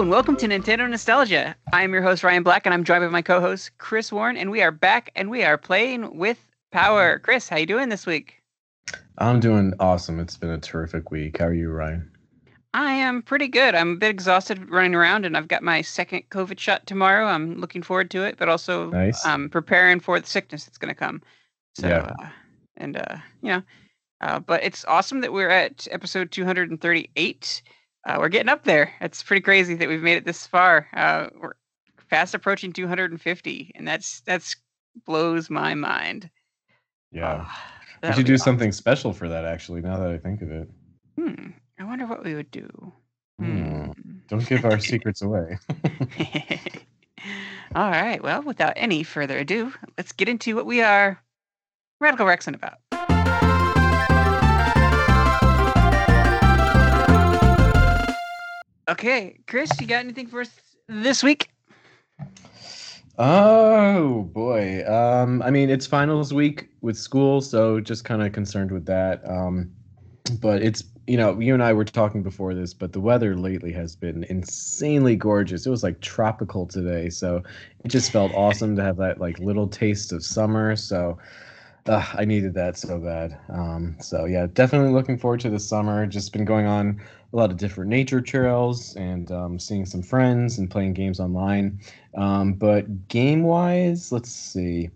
Hello and welcome to Nintendo Nostalgia. I am your host Ryan Black, and I'm joined by my co-host Chris Warren, and we are back and we are playing with power. Chris, how you doing this week? I'm doing awesome. It's been a terrific week. How are you, Ryan? I am pretty good. I'm a bit exhausted running around, and I've got my second COVID shot tomorrow. I'm looking forward to it, but also Nice. um, preparing for the sickness that's going to come. So, Yeah. uh, and uh, you know, uh, but it's awesome that we're at episode 238. Uh, we're getting up there. It's pretty crazy that we've made it this far. Uh, we're fast approaching 250, and that's that's blows my mind. Yeah. Ah, we should do awesome. something special for that, actually, now that I think of it. Hmm. I wonder what we would do. Hmm. Don't give our secrets away. All right. Well, without any further ado, let's get into what we are Radical Rexing about. Okay, Chris, you got anything for us this week? Oh boy. Um, I mean, it's finals week with school, so just kind of concerned with that. Um, but it's you know, you and I were talking before this, but the weather lately has been insanely gorgeous. It was like tropical today, so it just felt awesome to have that like little taste of summer. So uh, I needed that so bad. Um, so yeah, definitely looking forward to the summer. Just been going on a lot of different nature trails and um, seeing some friends and playing games online. Um, but game wise, let's see.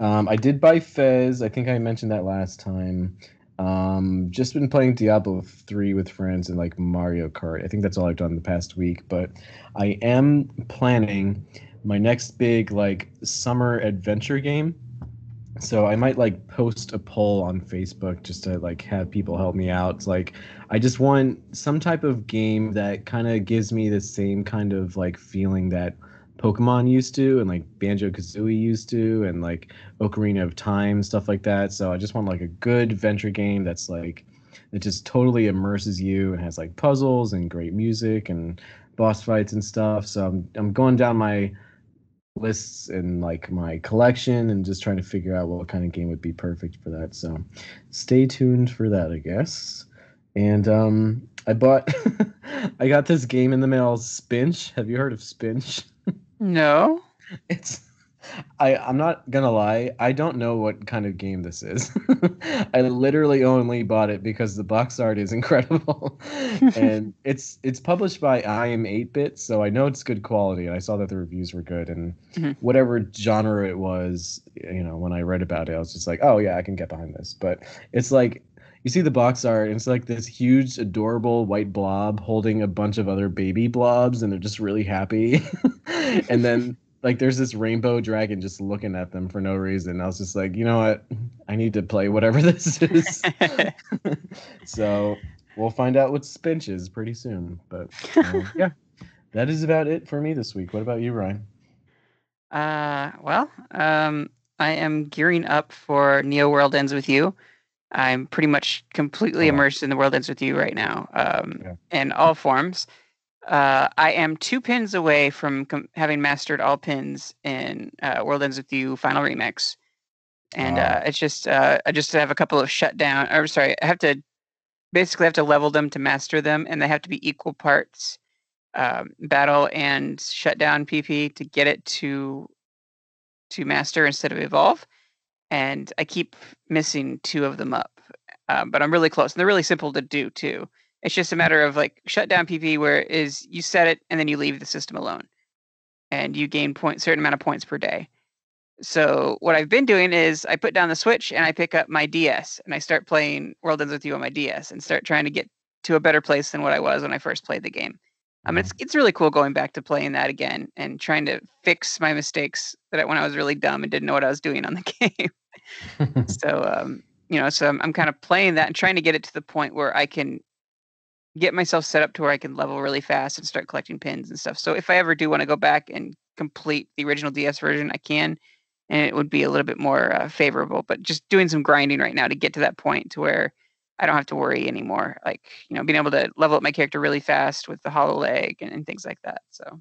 Um, I did buy Fez. I think I mentioned that last time. Um, just been playing Diablo 3 with friends and like Mario Kart. I think that's all I've done the past week. But I am planning my next big like summer adventure game. So I might like post a poll on Facebook just to like have people help me out. It's like I just want some type of game that kind of gives me the same kind of like feeling that Pokemon used to and like Banjo Kazooie used to and like Ocarina of Time stuff like that. So I just want like a good adventure game that's like that just totally immerses you and has like puzzles and great music and boss fights and stuff. So I'm I'm going down my lists and like my collection and just trying to figure out what kind of game would be perfect for that. So stay tuned for that, I guess. And um I bought I got this game in the mail, Spinch. Have you heard of Spinch? No. It's I I'm not gonna lie, I don't know what kind of game this is. I literally only bought it because the box art is incredible. and it's it's published by iam8bit, so I know it's good quality and I saw that the reviews were good and Mhm. whatever genre it was, you know, when I read about it, I was just like, "Oh yeah, I can get behind this." But it's like you see the box art, and it's like this huge, adorable white blob holding a bunch of other baby blobs, and they're just really happy. and then like there's this rainbow dragon just looking at them for no reason. I was just like, you know what? I need to play whatever this is. so we'll find out what Spinch is pretty soon. But um, yeah, that is about it for me this week. What about you, Ryan? Uh, well, um, I am gearing up for Neo World Ends with You. I'm pretty much completely Oh, immersed in the World Ends with You right now, um, Yeah. in all forms. Uh, I am two pins away from com- having mastered all pins in uh, World Ends with You Final Remix, and Wow. uh, it's just uh, I just have a couple of shutdown. Or sorry, I have to basically have to level them to master them, and they have to be equal parts um, battle and shutdown PP to get it to to master instead of evolve. And I keep missing two of them up, um, but I'm really close. And they're really simple to do too. It's just a matter of like shutdown PP, where it is you set it and then you leave the system alone, and you gain point certain amount of points per day. So what I've been doing is I put down the Switch and I pick up my DS and I start playing World Ends with You on my DS and start trying to get to a better place than what I was when I first played the game. I mean, it's it's really cool going back to playing that again and trying to fix my mistakes that I, when I was really dumb and didn't know what I was doing on the game. so, um, you know, so I'm, I'm kind of playing that and trying to get it to the point where I can get myself set up to where I can level really fast and start collecting pins and stuff. So if I ever do want to go back and complete the original DS version, I can, and it would be a little bit more uh, favorable. But just doing some grinding right now to get to that point to where I don't have to worry anymore. Like, you know, being able to level up my character really fast with the hollow leg and, and things like that. So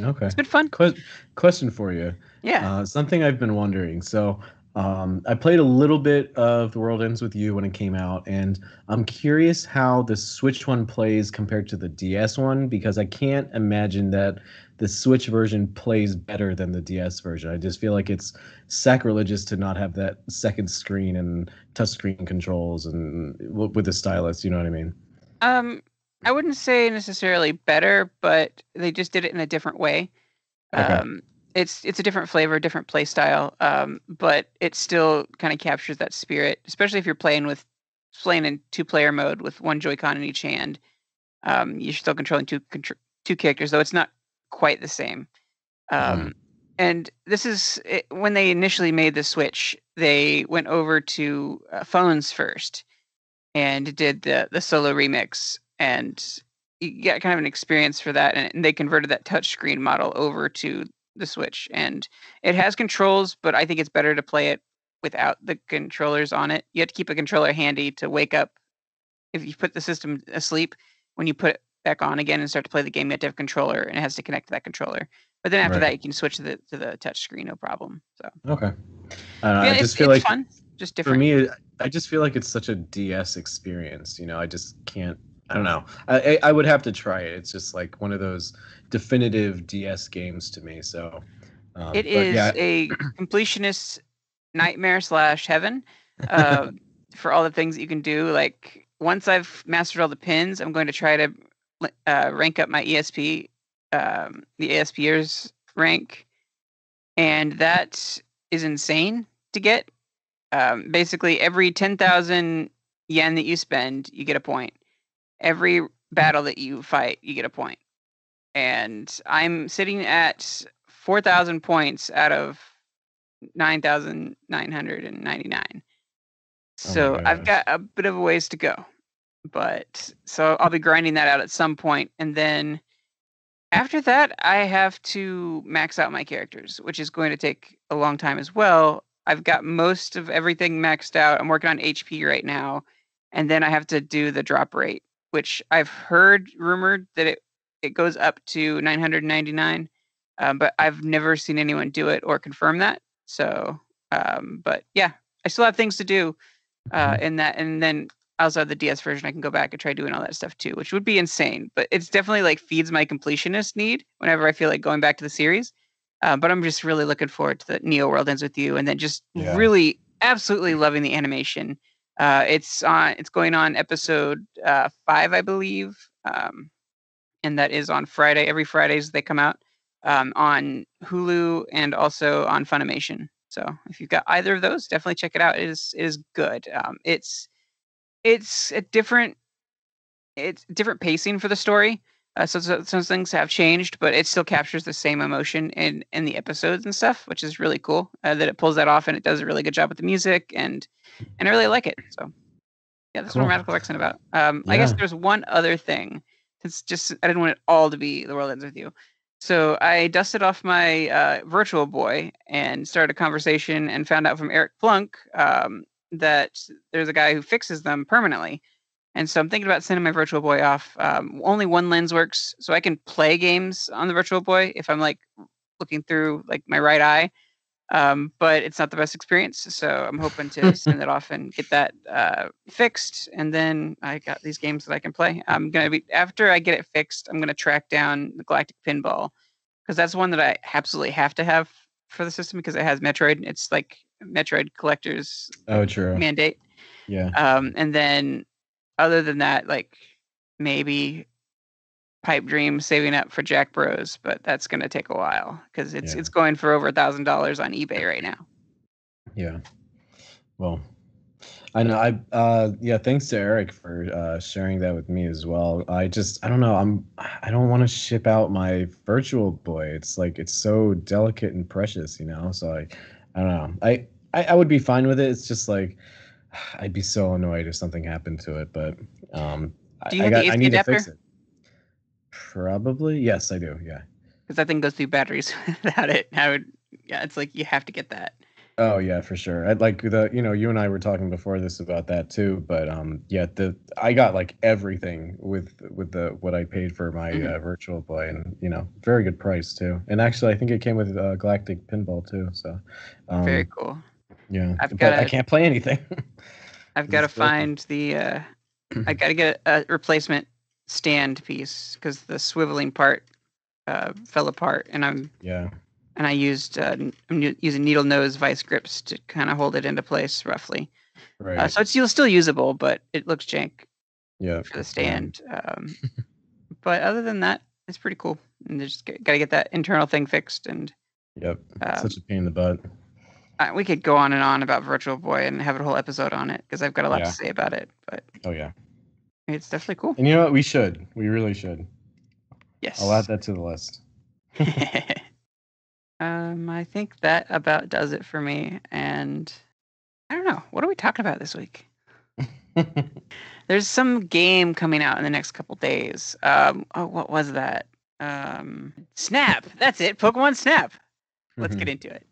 okay. it's been fun. Que- question for you. Yeah. Uh, something I've been wondering. So Um, I played a little bit of The World Ends with You when it came out, and I'm curious how the Switch one plays compared to the DS one because I can't imagine that the Switch version plays better than the DS version. I just feel like it's sacrilegious to not have that second screen and touchscreen controls and with the stylus. You know what I mean? Um, I wouldn't say necessarily better, but they just did it in a different way. Okay. Um, it's it's a different flavor, different play style, um, but it still kind of captures that spirit, especially if you're playing with playing in two player mode with one Joy-Con in each hand. Um, you're still controlling two two characters, though it's not quite the same. Um, mm. And this is it, when they initially made the switch. They went over to uh, phones first and did the the solo remix, and you got kind of an experience for that. And, and they converted that touchscreen model over to the Switch, and it has controls, but I think it's better to play it without the controllers on it. You have to keep a controller handy to wake up. If you put the system asleep, when you put it back on again and start to play the game, you have to have a controller, and it has to connect to that controller. But then after right. that, you can switch to the to the touch screen, no problem. So okay, uh, I, know, yeah, I just feel like fun, just different. For me, I just feel like it's such a DS experience. You know, I just can't. I don't know. I I would have to try it. It's just like one of those definitive DS games to me. So um, it is yeah. a completionist nightmare slash heaven uh, for all the things that you can do. Like once I've mastered all the pins, I'm going to try to uh, rank up my ESP, um, the ASPers rank, and that is insane to get. Um, basically, every ten thousand yen that you spend, you get a point. Every battle that you fight, you get a point and I'm sitting at 4,000 points out of 9,999. So oh I've got a bit of a ways to go. But so I'll be grinding that out at some point and then after that I have to max out my characters, which is going to take a long time as well. I've got most of everything maxed out. I'm working on HP right now and then I have to do the drop rate, which I've heard rumored that it it goes up to 999 um, but i've never seen anyone do it or confirm that so um, but yeah i still have things to do uh, in that and then I also have the ds version i can go back and try doing all that stuff too which would be insane but it's definitely like feeds my completionist need whenever i feel like going back to the series uh, but i'm just really looking forward to the neo world ends with you and then just yeah. really absolutely loving the animation uh, it's on it's going on episode uh, five i believe um, and that is on Friday. Every Fridays they come out um, on Hulu and also on Funimation. So if you've got either of those, definitely check it out. It is it is good. Um, it's it's a different it's different pacing for the story. Uh, so, so some things have changed, but it still captures the same emotion in in the episodes and stuff, which is really cool. Uh, that it pulls that off and it does a really good job with the music and and I really like it. So yeah, that's cool. what Radical Rexing about. Um, yeah. I guess there's one other thing it's just I didn't want it all to be the world ends with you. So I dusted off my uh, virtual boy and started a conversation and found out from Eric Plunk um, that there's a guy who fixes them permanently. And so I'm thinking about sending my virtual boy off. Um, only one lens works, so I can play games on the virtual boy if I'm like looking through like my right eye um, but it's not the best experience. So I'm hoping to send it off and get that uh, fixed. And then I got these games that I can play. I'm gonna be after I get it fixed. I'm gonna track down the Galactic Pinball because that's one that I absolutely have to have for the system because it has Metroid. It's like Metroid collectors. Oh, true. Mandate. Yeah. Um, and then other than that, like maybe pipe dream saving up for Jack Bros, but that's going to take a while because it's yeah. it's going for over a thousand dollars on eBay right now. Yeah. Well, I know. I uh, yeah. Thanks to Eric for uh, sharing that with me as well. I just I don't know. I'm I don't want to ship out my virtual boy. It's like it's so delicate and precious, you know. So I I don't know. I I, I would be fine with it. It's just like I'd be so annoyed if something happened to it. But um, Do you I, have got, the I need adapter? to fix it. Probably. Yes, I do. Yeah. Because that thing goes through batteries without it. I would. Yeah, it's like you have to get that. Oh yeah, for sure. I'd like the you know you and I were talking before this about that too, but um yeah the I got like everything with with the what I paid for my mm-hmm. uh, virtual boy and you know very good price too. And actually I think it came with uh, Galactic Pinball too. So um, very cool. Yeah, I've gotta- I can't play anything. I've got to broken. find the. Uh, I got to get a, a replacement stand piece because the swiveling part uh, fell apart, and I'm yeah, and I used uh, I'm using needle nose vice grips to kind of hold it into place roughly. right. Uh, so it's still still usable, but it looks jank yeah, for the stand. Um, but other than that, it's pretty cool. And just got to get that internal thing fixed. And Yep. um, Such a pain in the butt. We could go on and on about Virtual Boy and have a whole episode on it because I've got a lot Yeah. to say about it. But Oh yeah. it's definitely cool. And you know what? We should. We really should. Yes. I'll add that to the list. um, I think that about does it for me. And I don't know. What are we talking about this week? There's some game coming out in the next couple days. Um, oh, what was that? Um, Snap. That's it. Pokemon Snap. Let's get into it.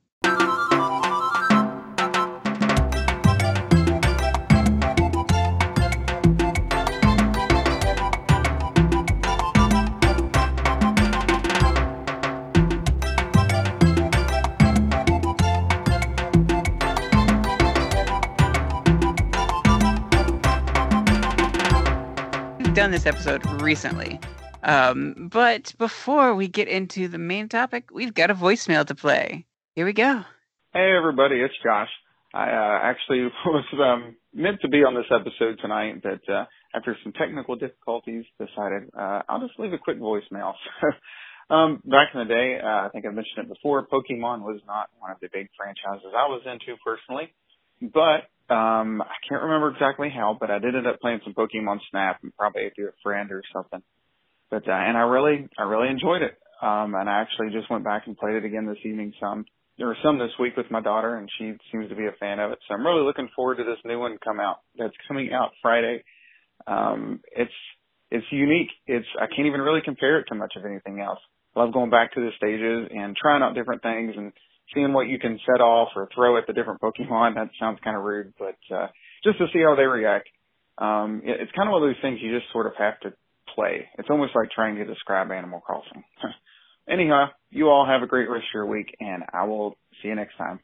Done this episode recently. Um, but before we get into the main topic, we've got a voicemail to play. Here we go. Hey everybody, it's Josh. I uh, actually was um, meant to be on this episode tonight, but uh, after some technical difficulties, decided uh, I'll just leave a quick voicemail. Um, back in the day, uh, I think I mentioned it before, Pokemon was not one of the big franchises I was into personally, but um, I can't remember exactly how, but I did end up playing some Pokemon Snap, and probably through a friend or something. But uh, and I really, I really enjoyed it. Um, and I actually just went back and played it again this evening some there were some this week with my daughter, and she seems to be a fan of it. So I'm really looking forward to this new one come out. That's coming out Friday. Um, it's it's unique. It's I can't even really compare it to much of anything else. Love going back to the stages and trying out different things and seeing what you can set off or throw at the different Pokemon. That sounds kind of rude, but uh, just to see how they react. Um, it, it's kind of one of those things you just sort of have to play. It's almost like trying to describe Animal Crossing. Anyhow, you all have a great rest of your week, and I will see you next time.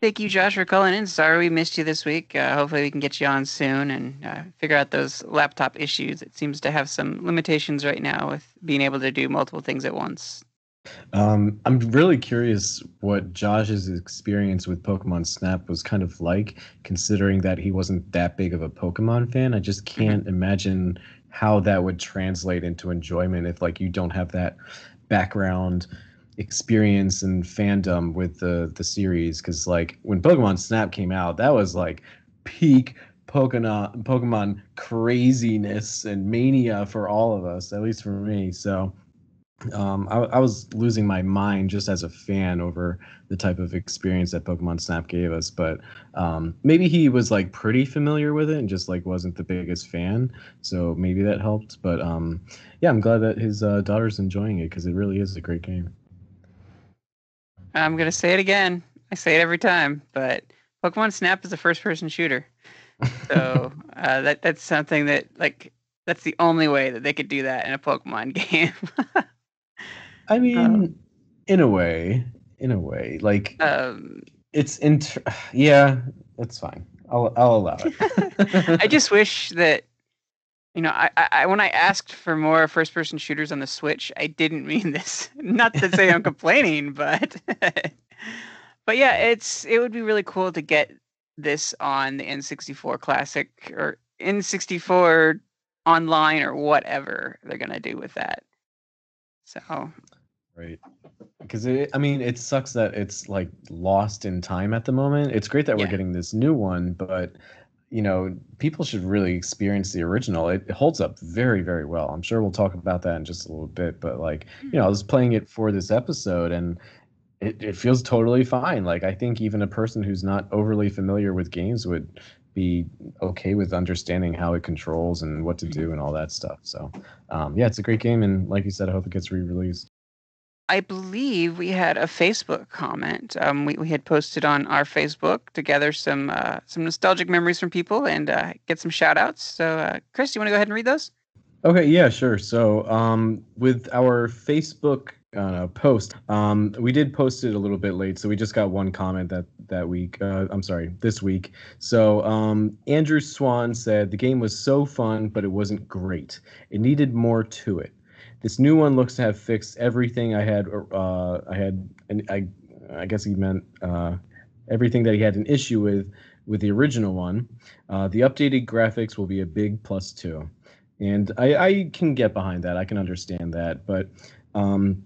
Thank you, Josh, for calling in. Sorry we missed you this week. Uh, hopefully, we can get you on soon and uh, figure out those laptop issues. It seems to have some limitations right now with being able to do multiple things at once. Um, I'm really curious what Josh's experience with Pokemon Snap was kind of like, considering that he wasn't that big of a Pokemon fan. I just can't imagine how that would translate into enjoyment if, like, you don't have that background experience and fandom with the the series. Because, like, when Pokemon Snap came out, that was like peak Pokemon Pokemon craziness and mania for all of us, at least for me. So um, I, I was losing my mind just as a fan over the type of experience that Pokemon Snap gave us. But um, maybe he was like pretty familiar with it and just like wasn't the biggest fan. So maybe that helped. But um, yeah, I'm glad that his uh, daughter's enjoying it because it really is a great game. I'm going to say it again. I say it every time, but Pokemon Snap is a first person shooter. So uh, that that's something that, like, that's the only way that they could do that in a Pokemon game. I mean, in a way, in a way, like um, it's inter- yeah, that's fine. I'll I'll allow it. I just wish that you know, I, I when I asked for more first person shooters on the Switch, I didn't mean this. Not to say I'm complaining, but but yeah, it's it would be really cool to get this on the N64 Classic or N64 online or whatever they're gonna do with that. So Right. Because it, I mean, it sucks that it's like lost in time at the moment. It's great that we're getting this new one, but you know, people should really experience the original. It, it holds up very, very well. I'm sure we'll talk about that in just a little bit, but like, you know, I was playing it for this episode and it, it feels totally fine. Like, I think even a person who's not overly familiar with games would be okay with understanding how it controls and what to do and all that stuff. So, um, yeah, it's a great game. And like you said, I hope it gets re released. I believe we had a Facebook comment. Um, we, we had posted on our Facebook to gather some uh, some nostalgic memories from people and uh, get some shout outs. So, uh, Chris, do you want to go ahead and read those? Okay, yeah, sure. So, um, with our Facebook uh, post, um, we did post it a little bit late, so we just got one comment that that week. Uh, I'm sorry, this week. So, um, Andrew Swan said the game was so fun, but it wasn't great. It needed more to it. This new one looks to have fixed everything I had. Uh, I had, and I, I guess he meant uh, everything that he had an issue with with the original one. Uh, the updated graphics will be a big plus too and I, I can get behind that. I can understand that, but um,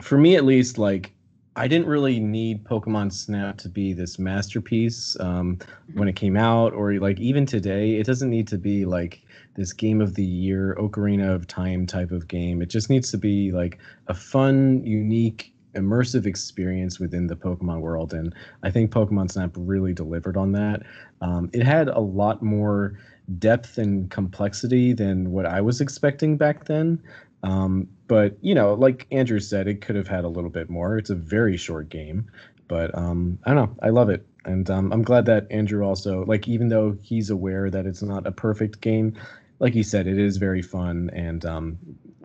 for me at least, like I didn't really need Pokemon Snap to be this masterpiece um, mm-hmm. when it came out, or like even today. It doesn't need to be like this game of the year, Ocarina of Time type of game. It just needs to be like a fun, unique, immersive experience within the Pokemon world, and I think Pokemon Snap really delivered on that. Um, it had a lot more depth and complexity than what I was expecting back then. Um, but you know, like Andrew said, it could have had a little bit more. It's a very short game, but um, I don't know. I love it, and um, I'm glad that Andrew also like, even though he's aware that it's not a perfect game, like he said, it is very fun, and um,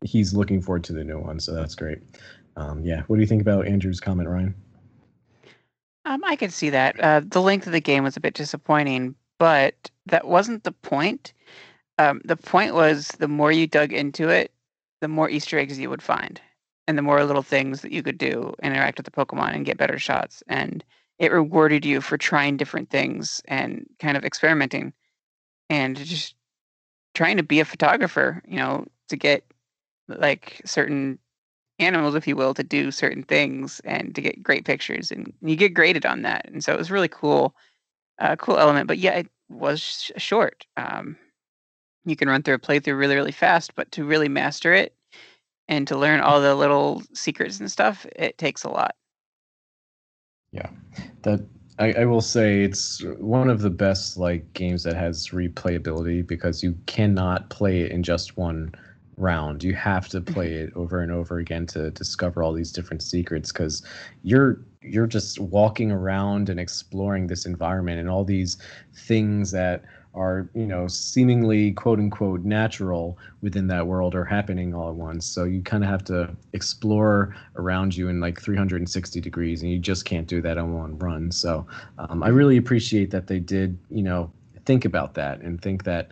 he's looking forward to the new one. So that's great. Um, yeah, what do you think about Andrew's comment, Ryan? Um, I can see that. Uh, the length of the game was a bit disappointing, but that wasn't the point. Um, the point was the more you dug into it, the more Easter eggs you would find, and the more little things that you could do, interact with the Pokemon, and get better shots. And it rewarded you for trying different things and kind of experimenting, and just trying to be a photographer. You know, to get like certain animals, if you will, to do certain things and to get great pictures, and you get graded on that. And so it was really cool a cool element. But yeah, it was sh- short. Um, you can run through a playthrough really, really fast, but to really master it and to learn all the little secrets and stuff, it takes a lot. Yeah, that I, I will say it's one of the best like games that has replayability because you cannot play it in just one round. You have to mm-hmm. play it over and over again to discover all these different secrets because you're you're just walking around and exploring this environment and all these things that are you know seemingly quote unquote natural within that world are happening all at once. So you kind of have to explore around you in like 360 degrees and you just can't do that on one run. So um, i really appreciate that they did you know think about that and think that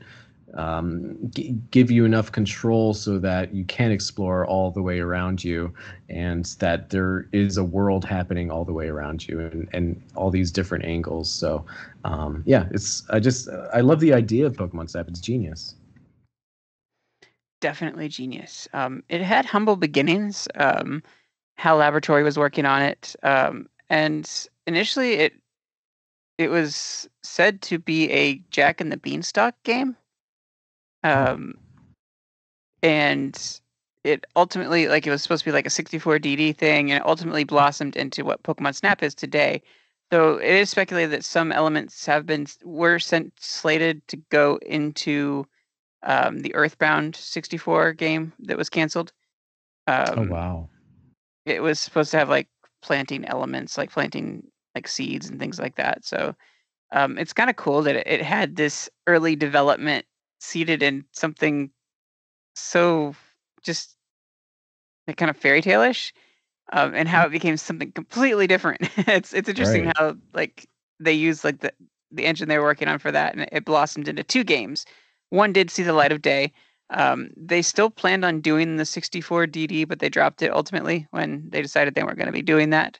um, g- give you enough control so that you can explore all the way around you and that there is a world happening all the way around you and, and all these different angles. So um, yeah it's i just i love the idea of pokemon snap. It's genius. Definitely genius. Um, it had humble beginnings um, hal laboratory was working on it um, and initially it it was said to be a jack and the beanstalk game. Um, and it ultimately, like, it was supposed to be like a 64 DD thing, and it ultimately blossomed into what Pokemon Snap is today. So it is speculated that some elements have been were sent slated to go into um, the Earthbound 64 game that was canceled. Oh, um, oh wow! It was supposed to have like planting elements, like planting like seeds and things like that. So um, it's kind of cool that it, it had this early development seated in something so just kind of fairy tale-ish um, and how mm. it became something completely different. It's it's interesting right. how like they used like the the engine they were working on for that and it blossomed into two games. One did see the light of day. Um, they still planned on doing the 64 dd but they dropped it ultimately when they decided they weren't going to be doing that.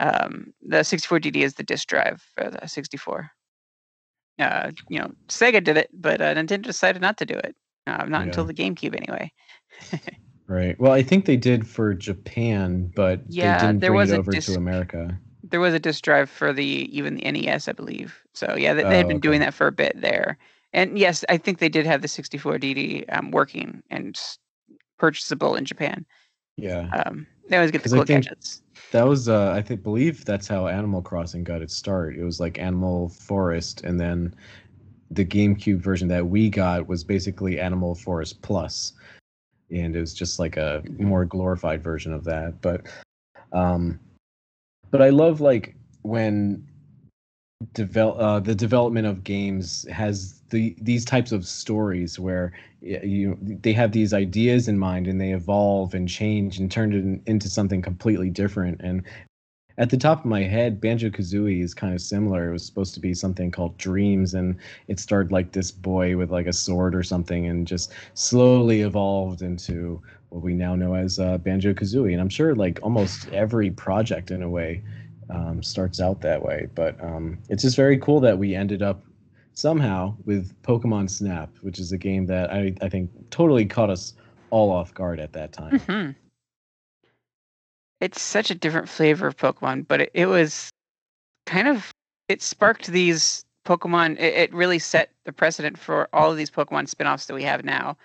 Um, the 64 dd is the disk drive for the 64 uh, you know, Sega did it, but uh, Nintendo decided not to do it. Uh, not yeah. until the GameCube, anyway. right. Well, I think they did for Japan, but yeah, they didn't there bring was it over disc, to America. There was a disc drive for the even the NES, I believe. So yeah, they, they had oh, been okay. doing that for a bit there. And yes, I think they did have the 64 DD um, working and purchasable in Japan. Yeah. Um, they always get the cool gadgets. That was, uh, I think, believe that's how Animal Crossing got its start. It was like Animal Forest, and then the GameCube version that we got was basically Animal Forest Plus, and it was just like a more glorified version of that. But, um, but I love like when develop uh, the development of games has the these types of stories where you they have these ideas in mind and they evolve and change and turn it in, into something completely different and at the top of my head, Banjo Kazooie is kind of similar. It was supposed to be something called Dreams, and it started like this boy with like a sword or something, and just slowly evolved into what we now know as uh, Banjo Kazooie. And I'm sure like almost every project in a way um, starts out that way. But um, it's just very cool that we ended up somehow with Pokemon Snap, which is a game that I, I think totally caught us all off guard at that time. Mm-hmm it's such a different flavor of Pokemon, but it, it was kind of it sparked these Pokemon. It, it, really set the precedent for all of these Pokemon spin-offs that we have now.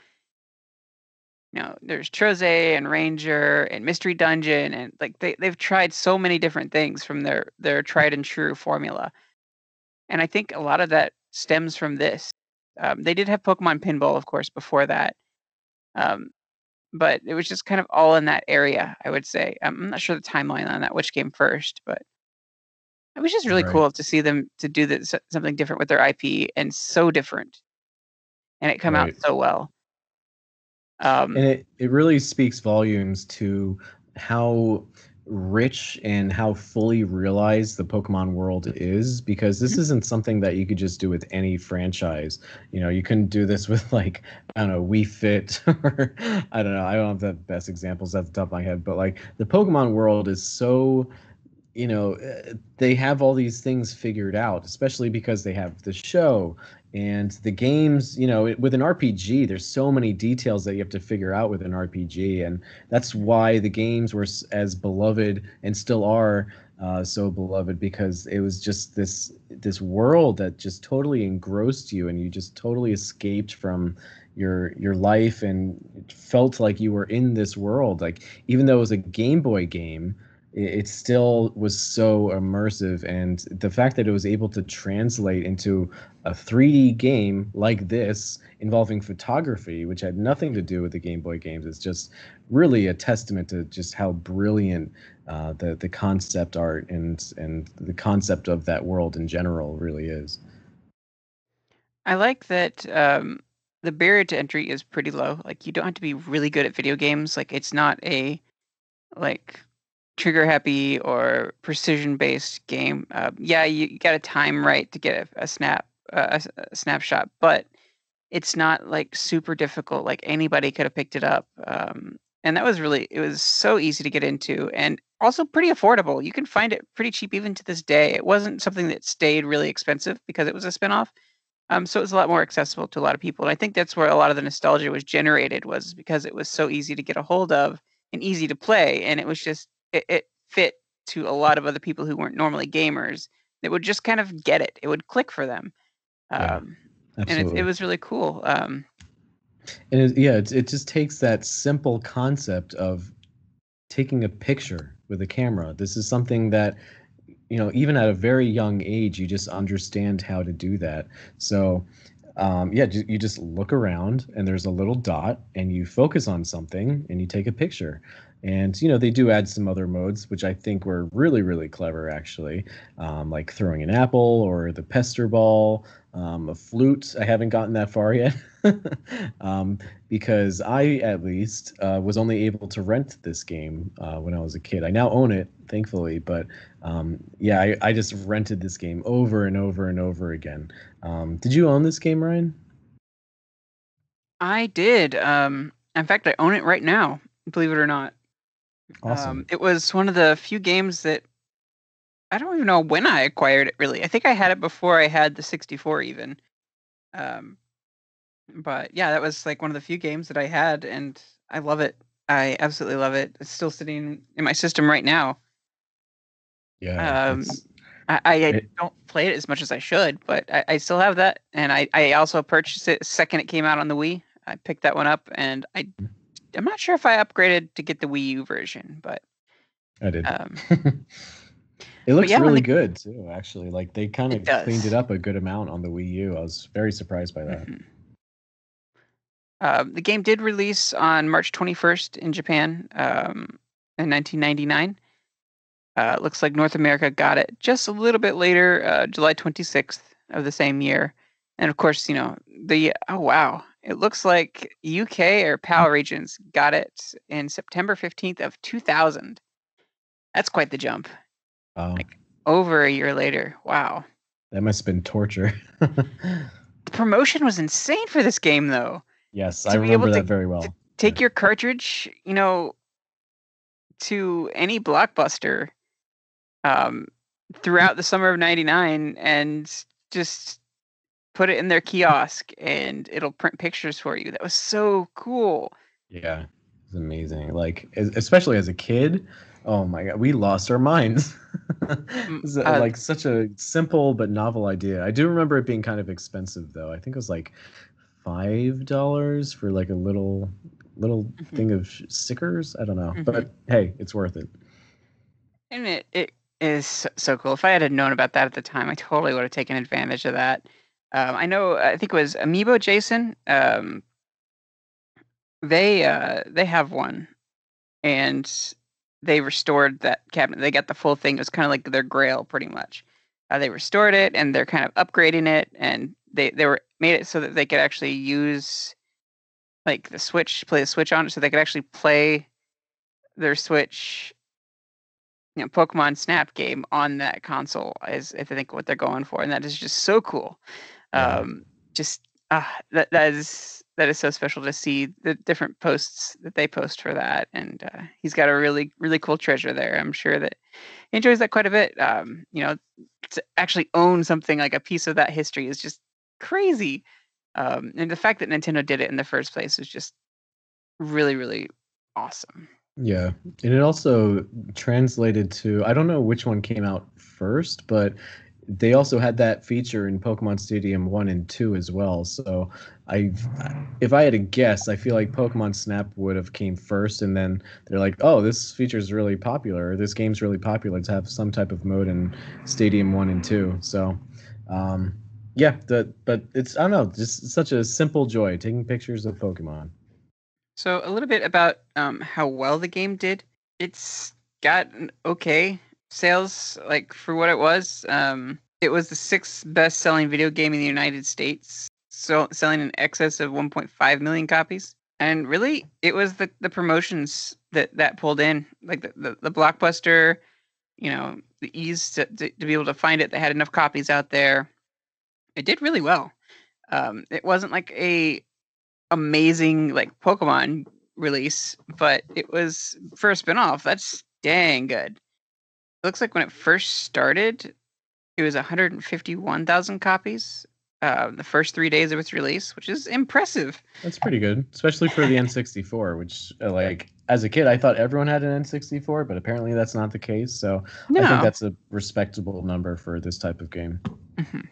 You know, there's Trozei and Ranger and Mystery Dungeon, and like they they've tried so many different things from their their tried and true formula, and I think a lot of that stems from this. Um, they did have Pokemon Pinball, of course, before that. Um, but it was just kind of all in that area, I would say. I'm not sure the timeline on that, which came first, but it was just really right. cool to see them to do this, something different with their IP and so different, and it come right. out so well. Um, and it, it really speaks volumes to how rich in how fully realized the Pokemon world is because this mm-hmm. isn't something that you could just do with any franchise. You know, you couldn't do this with like I don't know Wii Fit or I don't know. I don't have the best examples at the top of my head, but like the Pokemon world is so you know eh, they have all these things figured out especially because they have the show and the games you know with an rpg there's so many details that you have to figure out with an rpg and that's why the games were as beloved and still are uh, so beloved because it was just this this world that just totally engrossed you and you just totally escaped from your your life and felt like you were in this world. Like even though it was a game boy game it still was so immersive and the fact that it was able to translate into a 3D game like this involving photography which had nothing to do with the Game Boy games is just really a testament to just how brilliant uh, the the concept art and and the concept of that world in general really is. I like that um, the barrier to entry is pretty low. Like you don't have to be really good at video games. Like it's not a like trigger happy or precision based game. Uh, yeah, you, you got to time right to get a, a snap uh, a, a, snapshot, but it's not like super difficult. Like anybody could have picked it up, um, and that was really it was so easy to get into, and also pretty affordable. You can find it pretty cheap even to this day. It wasn't something that stayed really expensive because it was a spinoff. Um, so it was a lot more accessible to a lot of people, and I think that's where a lot of the nostalgia was generated was because it was so easy to get a hold of and easy to play, and it was just it, it fit to a lot of other people who weren't normally gamers that would just kind of get it. It would click for them. Um, yeah, and it, it, was really cool. Um, and it, yeah, it, it just takes that simple concept of taking a picture with a camera. This is something that, you know, even at a very young age, you just understand how to do that. So, um, yeah, you just look around and there's a little dot and you focus on something and you take a picture. And you know they do add some other modes, which I think were really really clever actually, um, like throwing an apple or the pester ball, um, a flute. I haven't gotten that far yet, um, because I at least uh, was only able to rent this game uh, when I was a kid. I now own it, thankfully, but um, yeah, I, I, just rented this game over and over and over again. Um, did you own this game, Ryan? I did. Um, in fact, I own it right now. Believe it or not. Awesome. Um, it was one of the few games that I don't even know when I acquired it. Really, I think I had it before I had the 64 even. Um, but yeah, that was like one of the few games that I had, and I love it. I absolutely love it. It's still sitting in my system right now. Yeah. Um, I, I it, don't play it as much as I should, but I, I still have that, and I, I also purchased it second it came out on the Wii. I picked that one up, and I mm. I'm not sure if I upgraded to get the Wii U version, but I did. Um, it looks yeah, really the, good too. Actually, like they kind of cleaned it up a good amount on the Wii U. I was very surprised by that. Mm-hmm. Uh, the game did release on March 21st in Japan um, in 1999. Uh, looks like North America got it just a little bit later, uh, July 26th of the same year. And of course, you know, the oh wow, it looks like UK or PAL regions got it in September 15th of 2000. That's quite the jump. Oh, Like- Over a year later. Wow. that must have been torture. The promotion was insane for this game though. yes, To I be remember able to- that very well. Take your cartridge, you know, to any blockbuster um throughout the summer of 99 and just put it in their kiosk and it'll print pictures for you. That was so cool. Yeah, it's amazing. Like, es- especially as a kid, oh my god, we lost our minds. It's, uh, like such a simple but novel idea. I do remember it being kind of expensive though. I think it was like five dollars for like a little little Mhm. thing of stickers. I don't know, Mhm. but hey, it's worth it. And it, it is so- so cool. If I had known about that at the time, I totally would have taken advantage of that. Um, I know. I think it was Amiibo Jason. Um, they uh, they have one, and they restored that cabinet. They got the full thing. It was kind of like their Grail, pretty much. Uh, they restored it, and they're kind of upgrading it, and they they were made it so that they could actually use like the Switch, play the Switch on it, so they could actually play their Switch you know, Pokemon Snap game on that console is I think what they're going for, and that is just so cool. Um, just ah, that that is that is so special to see the different posts that they post for that, and uh, he's got a really really cool treasure there. I'm sure that he enjoys that quite a bit. Um, you know, to actually own something like a piece of that history is just crazy, um, and the fact that Nintendo did it in the first place is just really really awesome. Yeah, and it also translated to I don't know which one came out first, but they also had that feature in Pokemon Stadium 1 and 2 as well. So I if I had to guess, I feel like Pokemon Snap would have came first and then they're like, "Oh, this feature is really popular. This game's really popular to have some type of mode in Stadium 1 and 2." So um yeah, the, but it's I don't know, just such a simple joy taking pictures of Pokemon. So a little bit about um, how well the game did. It's got an okay sales, like for what it was. Um, it was the sixth best-selling video game in the United States, so selling in excess of 1.5 million copies. And really, it was the the promotions that that pulled in, like the the, the blockbuster, you know, the ease to, to to be able to find it. They had enough copies out there. It did really well. Um, it wasn't like a amazing like Pokemon release, but it was for a spinoff. That's dang good. It looks like when it first started, it was 151,000 copies. Uh, the first three days of its release, which is impressive. That's pretty good, especially for the N64, which uh, like as a kid I thought everyone had an N64, but apparently that's not the case. So No, I think that's a respectable number for this type of game. Mhm.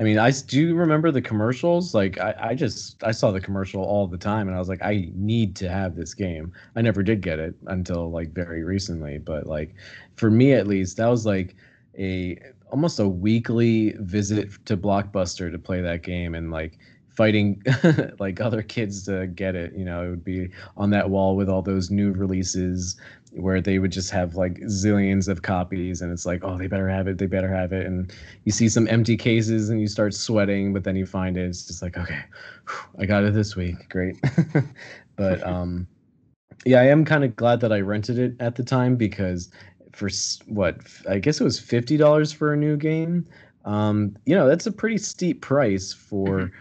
I mean, I do remember the commercials. Like I, I just I saw the commercial all the time, and I was like, I need to have this game. I never did get it until like very recently, but like for me at least, that was like a almost a weekly visit to Blockbuster to play that game and like fighting like other kids to get it. You know, it would be on that wall with all those new releases where they would just have like zillions of copies and it's like oh they better have it they better have it and you see some empty cases and you start sweating but then you find it it's just like okay i got it this week great but um yeah i am kind of glad that i rented it at the time because for what i guess it was $50 for a new game um you know that's a pretty steep price for Mhm.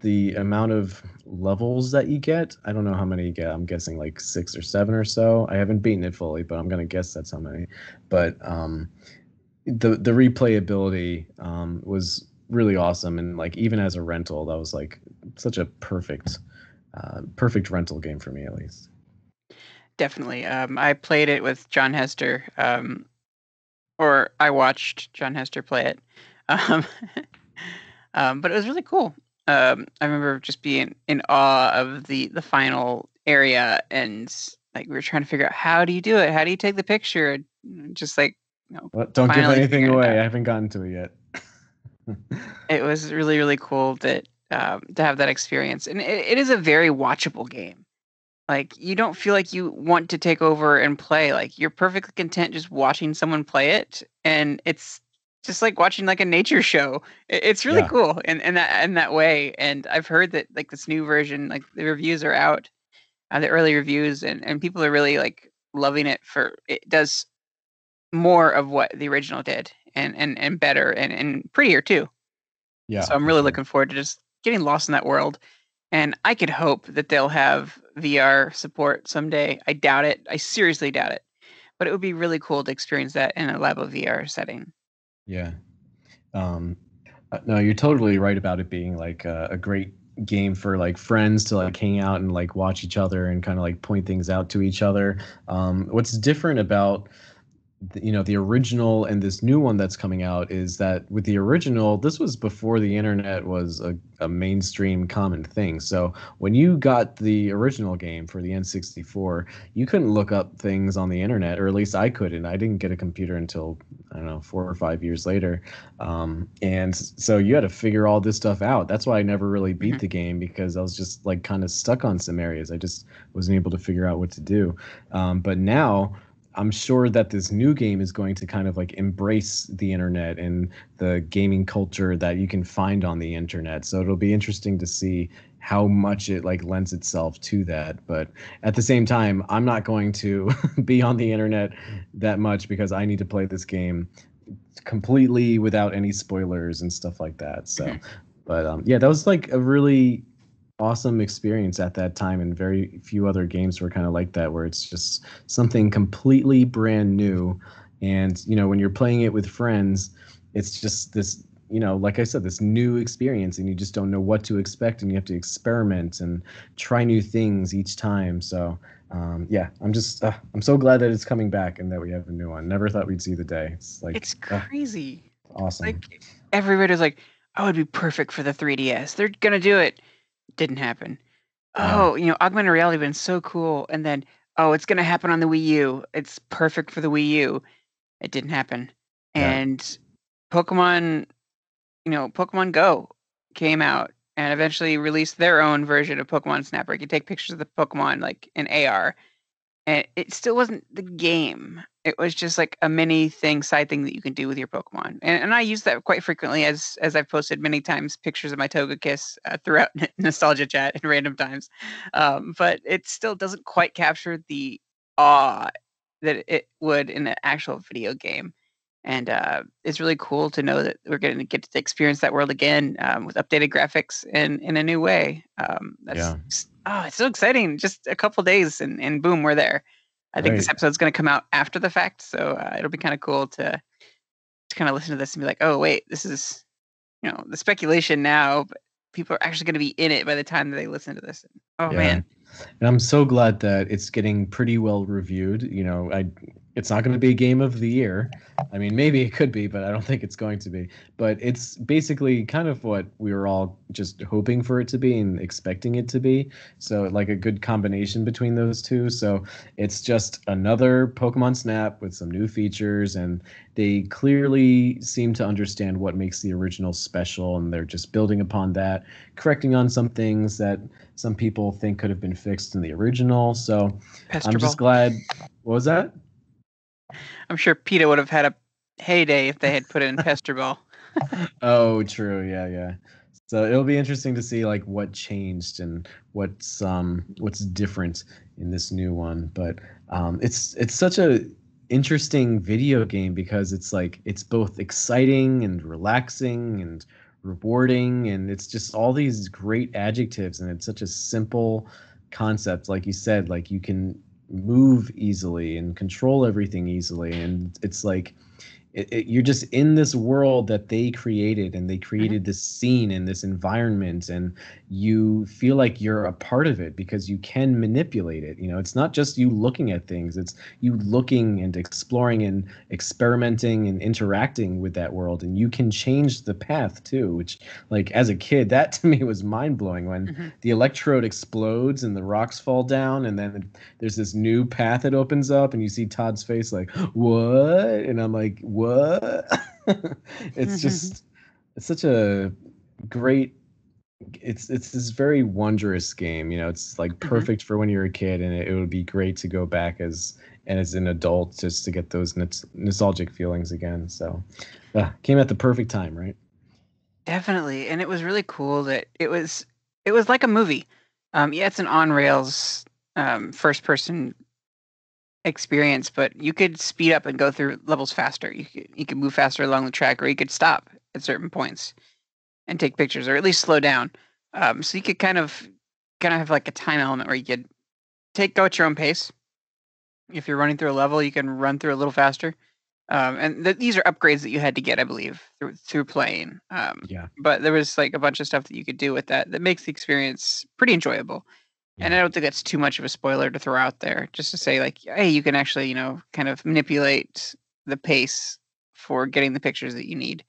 the amount of levels that you get i don't know how many you get i'm guessing like six or seven or so i haven't beaten it fully but i'm gonna guess that's how many but um the the replayability um was really awesome and like even as a rental that was like such a perfect uh, perfect rental game for me at least definitely. Um, I played it with John Hester, um, or I watched John Hester play it. Um, um, but it was really cool. Um, I remember just being in awe of the the final area, and like we were trying to figure out how do you do it? How do you take the picture? And Just like you know, but don't give anything away. i haven't gotten to it yet. It was really really cool that um, to have that experience. And it, it is a very watchable game. Like you don't feel like you want to take over and play. Like you're perfectly content just watching someone play it and it's just like watching like a nature show. It's really Yeah. cool in, in that in that way. And I've heard that like this new version, like the reviews are out, uh, the early reviews, and and people are really like loving it for it does more of what the original did, and and and better and and prettier too. Yeah. so I'm really looking forward to just getting lost in that world. And I could hope that they'll have VR support someday. I doubt it. I seriously doubt it. But it would be really cool to experience that in a level VR setting. Yeah. Um, uh, no, you're totally right about it being like a, a great game for like friends to like hang out and like watch each other and kind of like point things out to each other. Um, what's different about you know the original and this new one that's coming out is that with the original this was before the internet was a, a mainstream common thing. So when you got the original game for the n64 you couldn't look up things on the internet or at least i couldn't. I didn't get a computer until i don't know four or five years later. Um, and so you had to figure all this stuff out. That's why i never really beat Mhm. the game because i was just like kind of stuck on some areas. I just wasn't able to figure out what to do. Um, but now I'm sure that this new game is going to kind of like embrace the internet and the gaming culture that you can find on the internet. So it'll be interesting to see how much it like lends itself to that. But at the same time, I'm not going to be on the internet that much because I need to play this game completely without any spoilers and stuff like that. So, but um, yeah, that was like a really awesome experience at that time and very few other games were kind of like that where it's just something completely brand new and you know when you're playing it with friends it's just this you know like i said this new experience and you just don't know what to expect and you have to experiment and try new things each time so um, yeah i'm just uh, i'm so glad that it's coming back and that we have a new one never thought we'd see the day it's like It's uh, crazy. awesome Like everybody's like, "Oh, it'd be perfect for the 3DS. They're gonna do it." Didn't happen. Yeah. Oh, you know, augmented reality been so cool, and then oh, it's gonna happen on the Wii U. It's perfect for the Wii U. It didn't happen. And Pokemon, you know, Pokemon Go came out and eventually released their own version of Pokemon Snap, where you could take pictures of the Pokemon like in AR. And it still wasn't the game. It was just like a mini thing, side thing that you can do with your Pokemon. And, and I use that quite frequently as as I've posted many times pictures of my Togekiss uh, throughout nostalgia chat at random times. Um, but it still doesn't quite capture the awe that it would in an actual video game. And uh, it's really cool to know that we're going to get to experience that world again um, with updated graphics and in a new way. Um, that's Yeah. just- oh, it's so exciting! Just a couple days and, and boom, we're there. I think this Right. episode's going to come out after the fact, so uh, it'll be kind of cool to to kind of listen to this and be like, oh wait, this is you know the speculation now, but people are actually going to be in it by the time that they listen to this. Oh Yeah. man, and i'm so glad that it's getting pretty well reviewed you know i it's not going to be a game of the year i mean maybe it could be but i don't think it's going to be but it's basically kind of what we were all just hoping for it to be and expecting it to be so like a good combination between those two so it's just another pokemon snap with some new features and they clearly seem to understand what makes the original special and they're just building upon that correcting on some things that some people think could have been fixed in the original. So I'm just glad. What was that? I'm sure PETA would have had a heyday if they had put it in Pester Ball. Oh, true. Yeah, yeah. So it'll be interesting to see like what changed and what's um what's different in this new one. But um, it's it's such a interesting video game because it's like it's both exciting and relaxing and rewarding and it's just all these great adjectives and it's such a simple concept like you said like you can move easily and control everything easily. And it's like it, it, you're just in this world that they created and they created this scene and this environment and you feel like you're a part of it because you can manipulate it you know? It's not just you looking at things it's you looking and exploring and experimenting and interacting with that world and you can change the path too which like as a kid that to me was mind-blowing when Mhm. the electrode explodes and the rocks fall down and then there's this new path that opens up and you see todd's face like what? And i'm like what it's just it's such a great it's it's this very wondrous game. You know, it's like Mm-hmm. perfect for when you're a kid, and it, it would be great to go back as and as an adult just to get those nos- nostalgic feelings again. So, uh, came at the perfect time, right? Definitely, and it was really cool that it was it was like a movie. Um, yeah, it's an on rails um, first person experience, but you could speed up and go through levels faster. You could you could move faster along the track, or you could stop at certain points and take pictures, or at least slow down. Um, so you could kind of kind of have like a time element where you could take go at your own pace. If you're running through a level, you can run through a little faster. Um, and th- these are upgrades that you had to get, I believe, through through playing. Um, Yeah. but there was like a bunch of stuff that you could do with that that makes the experience pretty enjoyable. And I don't think that's too much of a spoiler to throw out there, just to say like, hey, you can actually, you know, kind of manipulate the pace for getting the pictures that you need.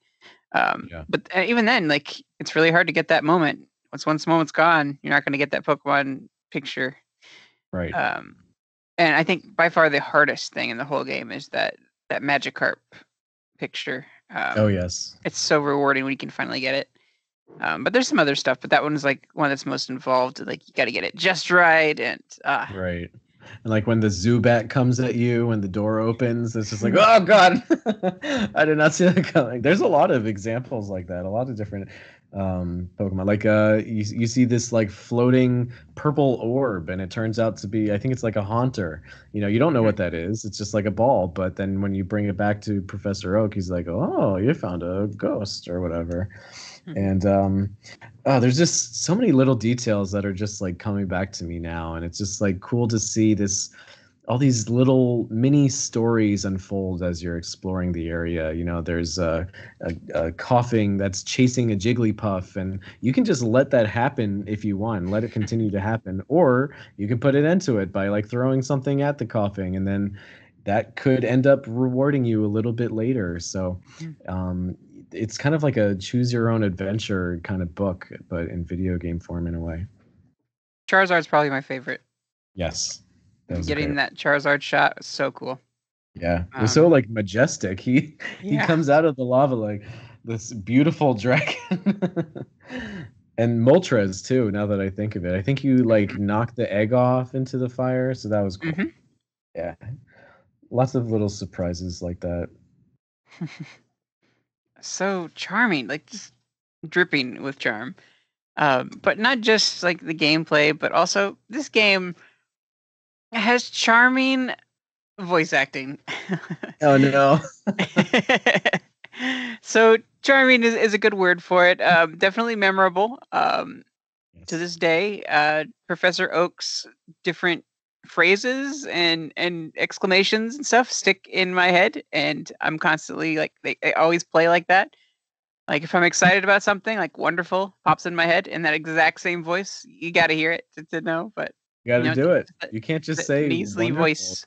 Um, Yeah. But uh, even then, like, it's really hard to get that moment. Once once the moment's gone, you're not going to get that Pokemon picture. Right. Um, and I think by far the hardest thing in the whole game is that that Magikarp picture. Um, oh yes. it's so rewarding when you can finally get it. Um, but there's some other stuff, but that one's like one that's most involved. Like you got to get it just right, and uh, Right. And like when the Zubat comes at you when the door opens, it's just like, oh god, I did not see that coming. There's a lot of examples like that. A lot of different um Pokemon. Like uh you, you see this like floating purple orb and it turns out to be I think it's like a haunter. You know, you don't know what that is. It's just like a ball, but then when you bring it back to Professor Oak, he's like, "Oh, you found a ghost or whatever." Mhm. And um oh, there's just so many little details that are just like coming back to me now and it's just like cool to see this all these little mini stories unfold as you're exploring the area. You know there's a, a, a Koffing that's chasing a jigglypuff and you can just let that happen if you want let it continue to happen. Or you can put an end to it by like throwing something at the Koffing and then that could end up rewarding you a little bit later. So um, it's kind of like a choose your own adventure kind of book but in video game form in a way Charizard's probably my favorite. yes that Getting that Charizard shot was so cool. Yeah, it was so Um, like majestic. He he Yeah. comes out of the lava like this beautiful dragon. and Moltres too. Now that I think of it, I think you like knocked the egg off into the fire, so that was cool. Mhm. Yeah, lots of little surprises like that. so charming, like just dripping with charm. Um, but not just like the gameplay, but also this game has charming voice acting. Oh no! so charming is, is a good word for it. Um, definitely memorable. Um, to this day, uh, Professor Oak's different phrases and and exclamations and stuff stick in my head, and I'm constantly like they, they always play like that. Like if I'm excited about something, like wonderful pops in my head in that exact same voice. You got to hear it to, to know, but you got to you know, do it. the- You can't just say measly wonderful. voice.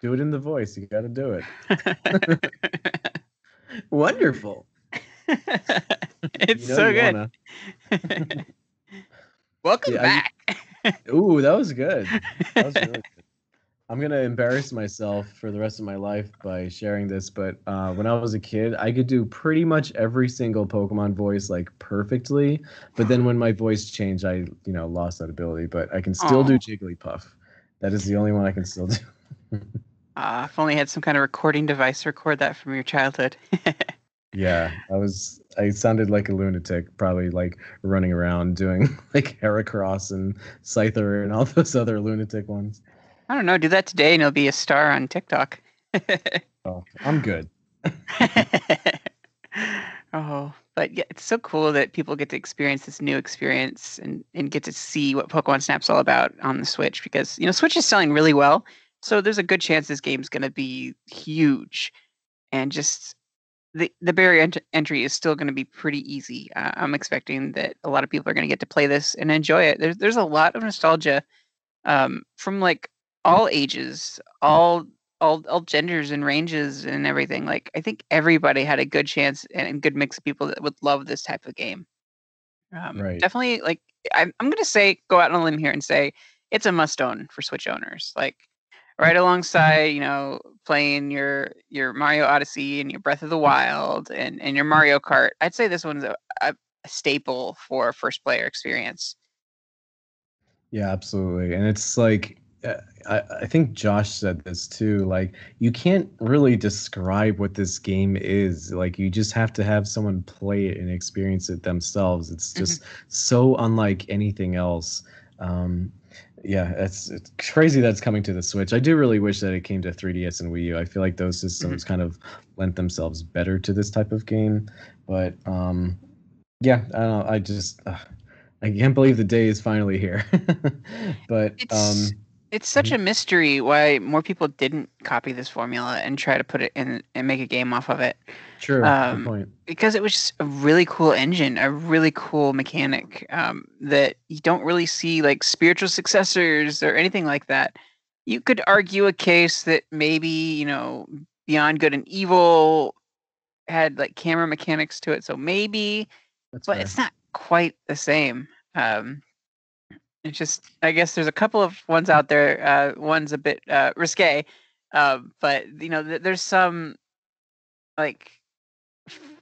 Do it in the voice. You got to do it. Wonderful. it's You know so good. Welcome Yeah, I- back. Ooh, that was good. That was really good. I'm gonna embarrass myself for the rest of my life by sharing this, but uh, when I was a kid, I could do pretty much every single Pokemon voice like perfectly. But then when my voice changed, I you know lost that ability. But I can still do Jigglypuff. That is the only one I can still do. Uh, if only had some kind of recording device to record that from your childhood. Yeah, I was. I sounded like a lunatic, probably like running around doing like Heracross and Scyther and all those other lunatic ones. I don't know. Do that today, and you'll be a star on TikTok. Oh, I'm good. oh, but yeah, it's so cool that people get to experience this new experience and, and get to see what Pokemon Snap's all about on the Switch because you know Switch is selling really well, so there's a good chance this game's going to be huge, and just the the barrier ent- entry is still going to be pretty easy. Uh, I'm expecting that a lot of people are going to get to play this and enjoy it. There's there's a lot of nostalgia um, from like all ages, all all all genders and ranges and everything. Like I think everybody had a good chance and a good mix of people that would love this type of game. Um, Right. Definitely, like I'm, I'm gonna say, go out on a limb here and say it's a must own for Switch owners. Like right alongside, you know, playing your your Mario Odyssey and your Breath of the Wild and and your Mario Kart. I'd say this one's a, a staple for first player experience. Yeah, absolutely. And it's like uh, I, I think Josh said this too. Like, you can't really describe what this game is. Like, you just have to have someone play it and experience it themselves. It's mm-hmm. just mm-hmm. so unlike anything else. Um, yeah, it's it's crazy that's coming to the Switch. I do really wish that it came to 3DS and Wii U. I feel like those systems mm-hmm. kind of lent themselves better to this type of game. But um, yeah, I don't know. I just uh, I can't believe the day is finally here. but it's, um, it's such mm-hmm. a mystery why more people didn't copy this formula and try to put it in and make a game off of it. True. Um. Because it was just a really cool engine, a really cool mechanic um, that you don't really see like spiritual successors or anything like that. You could argue a case that maybe you know Beyond Good and Evil had like camera mechanics to it, so maybe, That's but fair. it's not quite the same. Um, it's just, I guess there's a couple of ones out there. Uh, one's a bit uh, risque, uh, but you know, th- there's some like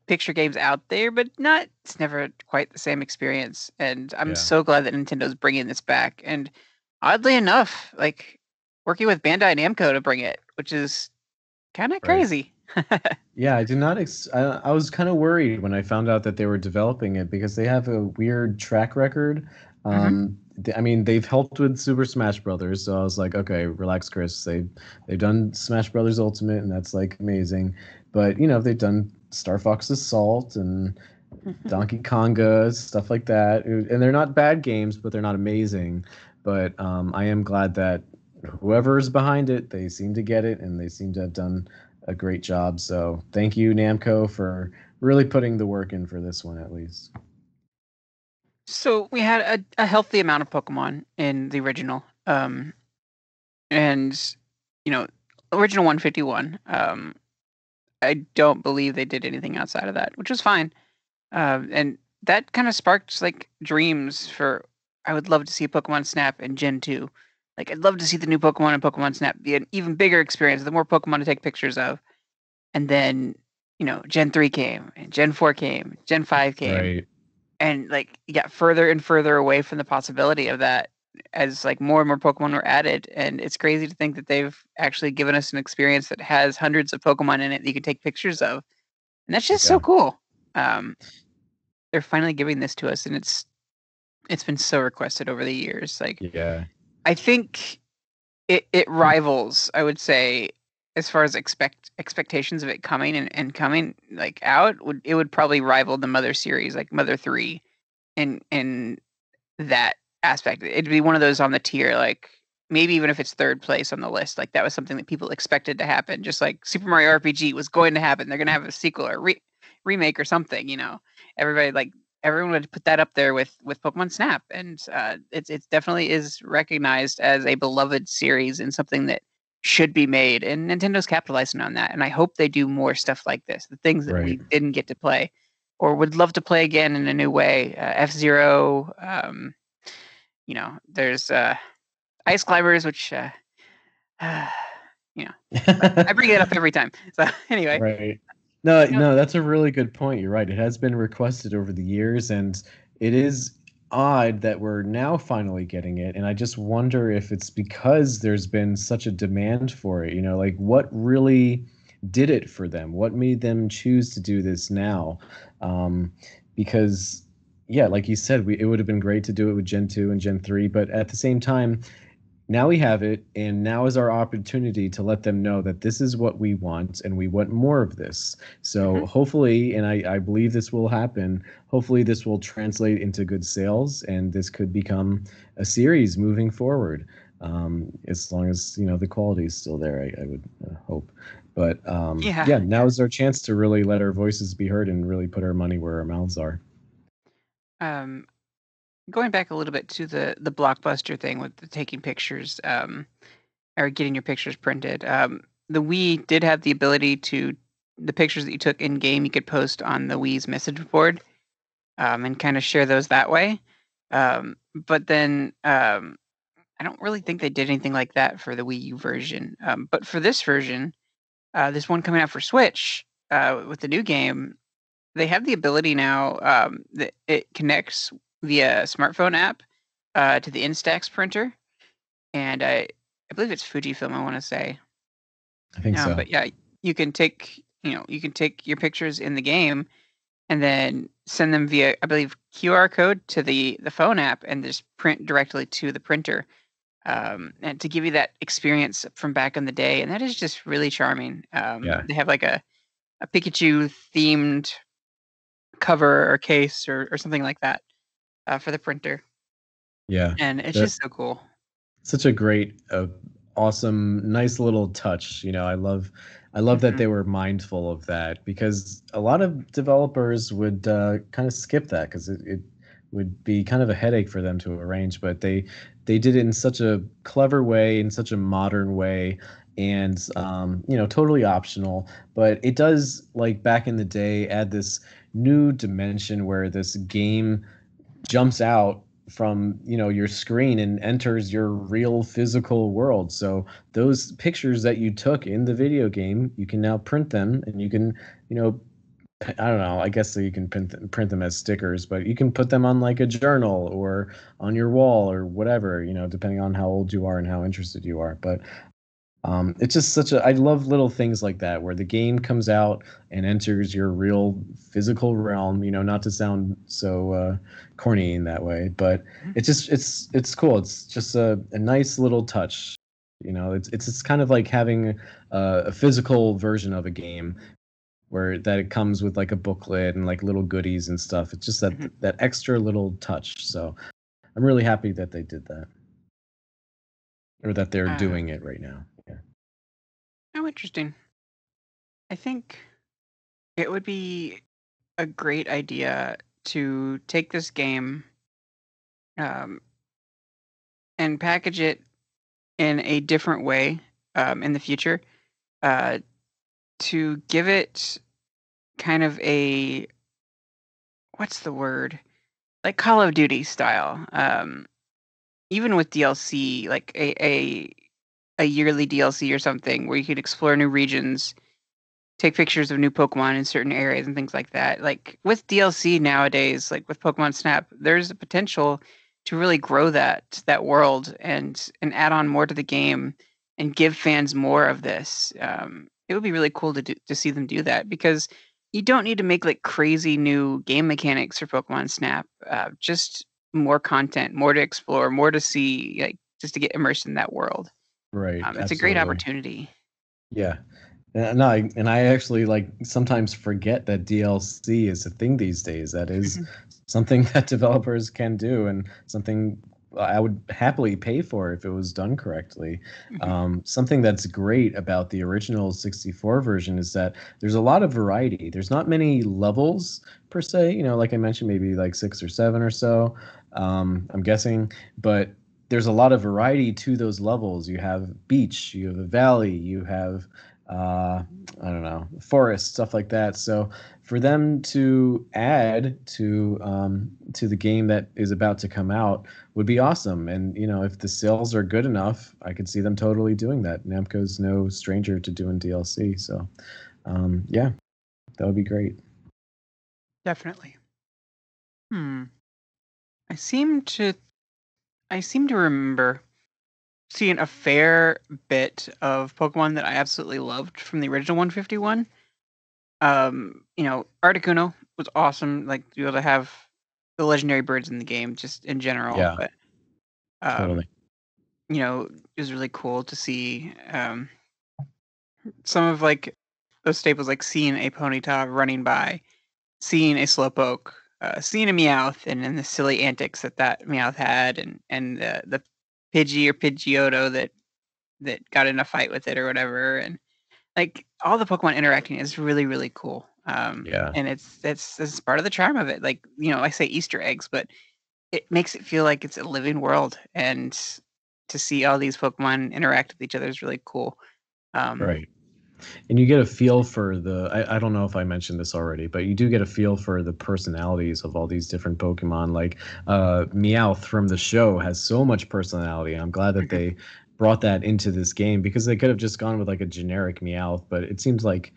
picture games out there, but not. It's never quite the same experience. And I'm yeah. so glad that Nintendo's bringing this back. And oddly enough, like working with Bandai Namco to bring it, which is kind of right. crazy. yeah, I did not. Ex- I, I was kind of worried when I found out that they were developing it because they have a weird track record. Mm-hmm. Um, mm-hmm. I mean, they've helped with Super Smash Brothers, so I was like, okay, relax, Chris. They they've done Smash Brothers Ultimate, and that's like amazing. But you know, they've done Star Fox Assault and Donkey Konga stuff like that, and they're not bad games, but they're not amazing. But um, I am glad that whoever is behind it, they seem to get it, and they seem to have done a great job. So thank you, Namco, for really putting the work in for this one at least. So we had a, a healthy amount of Pokemon in the original. Um, and you know, original 151. Um, I don't believe they did anything outside of that, which was fine. Uh, and that kind of sparked like dreams for. I would love to see Pokemon Snap in Gen 2. Like I'd love to see the new Pokemon and Pokemon Snap be an even bigger experience, the more Pokemon to take pictures of. And then, you know, Gen 3 came and Gen 4 came, Gen 5 came. Right. And like got further and further away from the possibility of that as like more and more Pokemon were added. And it's crazy to think that they've actually given us an experience that has hundreds of Pokemon in it that you can take pictures of. And that's just yeah. so cool. Um, they're finally giving this to us and it's it's been so requested over the years. Like yeah I think it it rivals, I would say, as far as expect expectations of it coming and, and coming like out would it would probably rival the Mother series, like Mother three, in in that aspect. It'd be one of those on the tier, like maybe even if it's third place on the list, like that was something that people expected to happen. Just like Super Mario RPG was going to happen. They're going to have a sequel or re- remake or something. You know, everybody like everyone would put that up there with with Pokemon Snap, and uh, it's it definitely is recognized as a beloved series and something that should be made. And Nintendo's capitalizing on that, and I hope they do more stuff like this. The things that right. we didn't get to play, or would love to play again in a new way. Uh, F Zero, um, you know, there's uh, Ice Climbers, which. Uh, you know, I bring it up every time. So anyway, right. No, no, that's a really good point. You're right. It has been requested over the years, and it is odd that we're now finally getting it. And I just wonder if it's because there's been such a demand for it. You know, like what really did it for them? What made them choose to do this now? Um, because, yeah, like you said, we, it would have been great to do it with Gen 2 and Gen 3, but at the same time, now we have it and now is our opportunity to let them know that this is what we want and we want more of this so mm-hmm. hopefully and I, I believe this will happen hopefully this will translate into good sales and this could become a series moving forward um, as long as you know the quality is still there i, I would uh, hope but um, yeah. yeah now is our chance to really let our voices be heard and really put our money where our mouths are um, going back a little bit to the the blockbuster thing with the taking pictures um, or getting your pictures printed. Um, the Wii did have the ability to the pictures that you took in game you could post on the Wii's message board um, and kind of share those that way. Um, but then um, I don't really think they did anything like that for the Wii U version. Um, but for this version, uh, this one coming out for Switch uh, with the new game, they have the ability now um, that it connects via smartphone app uh, to the Instax printer, and I I believe it's Fujifilm. I want to say. I think so. But yeah, you can take you know you can take your pictures in the game, and then send them via I believe QR code to the the phone app, and just print directly to the printer. Um, and to give you that experience from back in the day, and that is just really charming. Um, Yeah. They have like a a Pikachu themed cover or case or, or something like that uh, for the printer, Yeah. and it's just so cool. such a great uh, awesome nice little touch you know i love i love that Mhm. they were mindful of that because a lot of developers would uh, kind of skip that because it, it would be kind of a headache for them to arrange but they they did it in such a clever way in such a modern way and um, you know totally optional but it does like back in the day add this new dimension where this game jumps out from you know your screen and enters your real physical world. So those pictures that you took in the video game you can now print them and you can you know i don't know i guess you can print them, print them as stickers but you can put them on like a journal or on your wall or whatever you know depending on how old you are and how interested you are. But um, it's just such a i love little things like that where the game comes out and enters your real physical realm you know not to sound so uh, corny in that way but it's just it's it's cool. It's just a, a nice little touch you know? It's it's, it's kind of like having a, a physical version of a game where that it comes with like a booklet and like little goodies and stuff. It's just that Mhm. that extra little touch so i'm really happy that they did that. Or that they're Uh, doing it right now interesting. I think it would be a great idea to take this game um, and package it in a different way um, in the future uh, to give it kind of a what's the word like Call of Duty style. Um, even with DLC, like a, a a yearly DLC or something where you could explore new regions, take pictures of new Pokemon in certain areas and things like that. Like with DLC nowadays, like with Pokemon Snap, there's a potential to really grow that that world and and add on more to the game and give fans more of this. Um, it would be really cool to do, to see them do that because you don't need to make like crazy new game mechanics for Pokemon Snap. Uh, just more content, more to explore, more to see, like just to get immersed in that world. Right Um, it's a great opportunity. Yeah. And I, and I actually like sometimes forget that DLC is a thing these days. That is something that developers can do and something I would happily pay for if it was done correctly. Mhm. Um, something that's great about the original 64 version is that there's a lot of variety. There's not many levels per se, you know, like I mentioned, maybe like six or seven or so. Um, I'm guessing, but there's a lot of variety to those levels. You have beach, you have a valley, you have uh, I don't know, forest, stuff like that. So for them to add to um, to the game that is about to come out would be awesome. And you know, if the sales are good enough, I could see them totally doing that. Namco's no stranger to doing DLC, so um, yeah, that would be great. Definitely. Hmm. I seem to I seem to remember seeing a fair bit of Pokemon that I absolutely loved from the original 151. Um, you know, Articuno was awesome, like to be able to have the legendary birds in the game just in general. Yeah. But um, Totally. you know, it was really cool to see um, some of like those staples, like seeing a Ponyta running by, seeing a Slowpoke, uh, seeing a Meowth, and and the silly antics that that Meowth had, and and the the Pidgey or Pidgeotto that that got in a fight with it or whatever, and like all the Pokemon interacting is really really cool. Um, Yeah. and it's it's it's part of the charm of it. Like you know, I say Easter eggs, but it makes it feel like it's a living world, and to see all these Pokemon interact with each other is really cool. Um, Right. And you get a feel for the I, I don't know if I mentioned this already, but you do get a feel for the personalities of all these different Pokemon. Like uh Meowth from the show has so much personality. I'm glad that they brought that into this game because they could have just gone with like a generic Meowth, but it seems like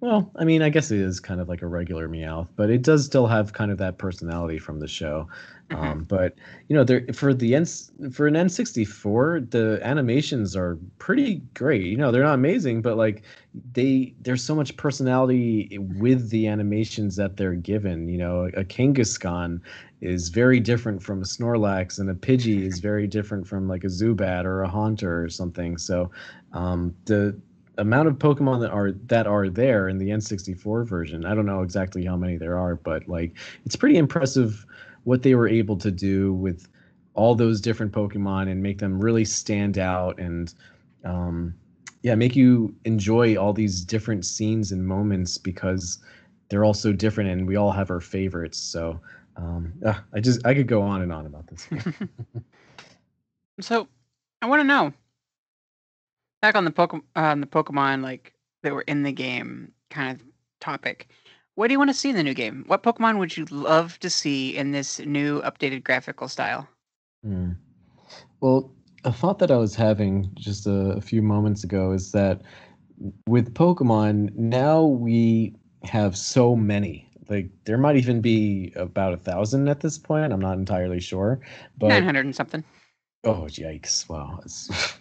Well, I mean, I guess it is kind of like a regular Meowth, but it does still have kind of that personality from the show. Mhm. Um, but you know, there for the N for an N64, the animations are pretty great. You know, they're not amazing, but like they there's so much personality with the animations that they're given. You know, a Kangaskhan is very different from a Snorlax, and a Pidgey is very different from like a Zubat or a Haunter or something. So um, the amount of Pokemon that are that are there in the N64 version, I don't know exactly how many there are, but like it's pretty impressive what they were able to do with all those different Pokemon and make them really stand out and um, yeah, make you enjoy all these different scenes and moments because they're all so different and we all have our favorites. So um, ah, I just I could go on and on about this. So I want to know back on the Pokemon, on the Pokemon like that were in the game kind of topic. What do you want to see in the new game? What Pokemon would you love to see in this new updated graphical style? Hmm. Well, a thought that I was having just a, a few moments ago is that with Pokemon, now we have so many. Like there might even be about a thousand at this point. I'm not entirely sure, but Nine hundred and something. Oh yikes! Wow.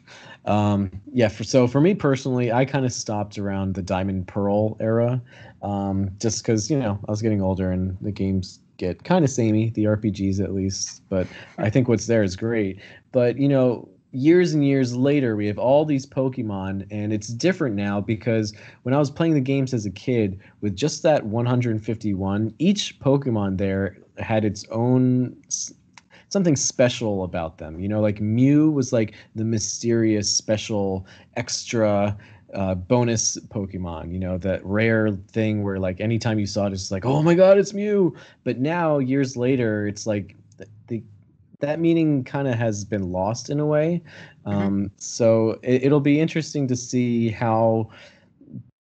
Um, yeah. For, so for me personally, I kind of stopped around the Diamond Pearl era, um, just because you know I was getting older and the games get kind of samey, the RPGs at least. But I think what's there is great. But you know, years and years later, we have all these Pokemon, and it's different now because when I was playing the games as a kid, with just that 151, each Pokemon there had its own something special about them. You know, like Mew was like the mysterious, special, extra uh, bonus Pokemon. You know, that rare thing where like anytime you saw it, it's like, oh my god, it's Mew. But now, years later, it's like the, the that meaning kind of has been lost in a way. Um, So it, it'll be interesting to see how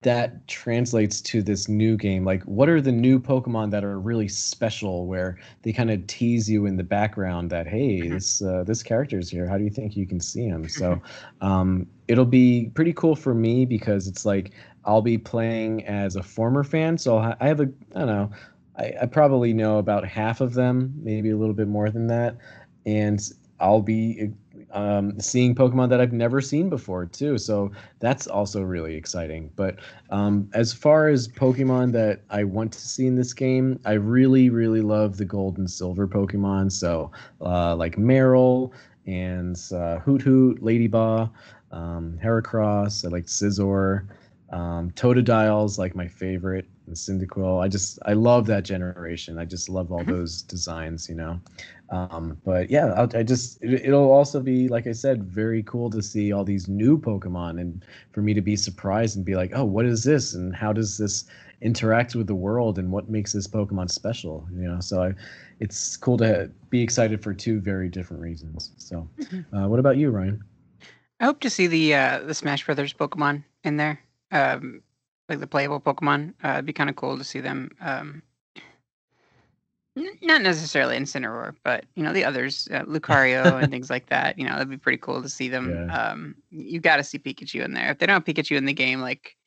that translates to this new game? Like what are the new pokemon that are really special where they kind of tease you in the background that hey Mhm. this uh, this character's here. How do you think you can see him? So um, it'll be pretty cool for me because it's like i'll be playing as a former fan so i have a i don't know I, I probably know about half of them maybe a little bit more than that and i'll be um, seeing pokemon that i've never seen before too. So that's also really exciting. But um, as far as Pokemon that I want to see in this game, I really, really love the gold and silver Pokemon. So, uh, like Marill and uh, Hoot Hoot, Ledyba, um, Heracross, I like Scizor, um, Totodile's like my favorite, and Cyndaquil. I just, I love that generation. I just love all Mhm. those designs, you know. Um, but yeah, I'll, I just, it, it'll also be, like I said, very cool to see all these new Pokemon and for me to be surprised and be like, oh, what is this? And how does this interact with the world? And what makes this Pokemon special? You know, so I, it's cool to be excited for two very different reasons. So, Mhm. uh, what about you, Ryan? I hope to see the uh, the Smash Brothers Pokemon in there, um, like the playable Pokemon. Uh, it'd be kind of cool to see them. Um, n- not necessarily Incineroar, but you know the others, uh, Lucario and things like that. You know, it'd be pretty cool to see them. Yeah. Um, you got to see Pikachu in there. If they don't have Pikachu in the game, like,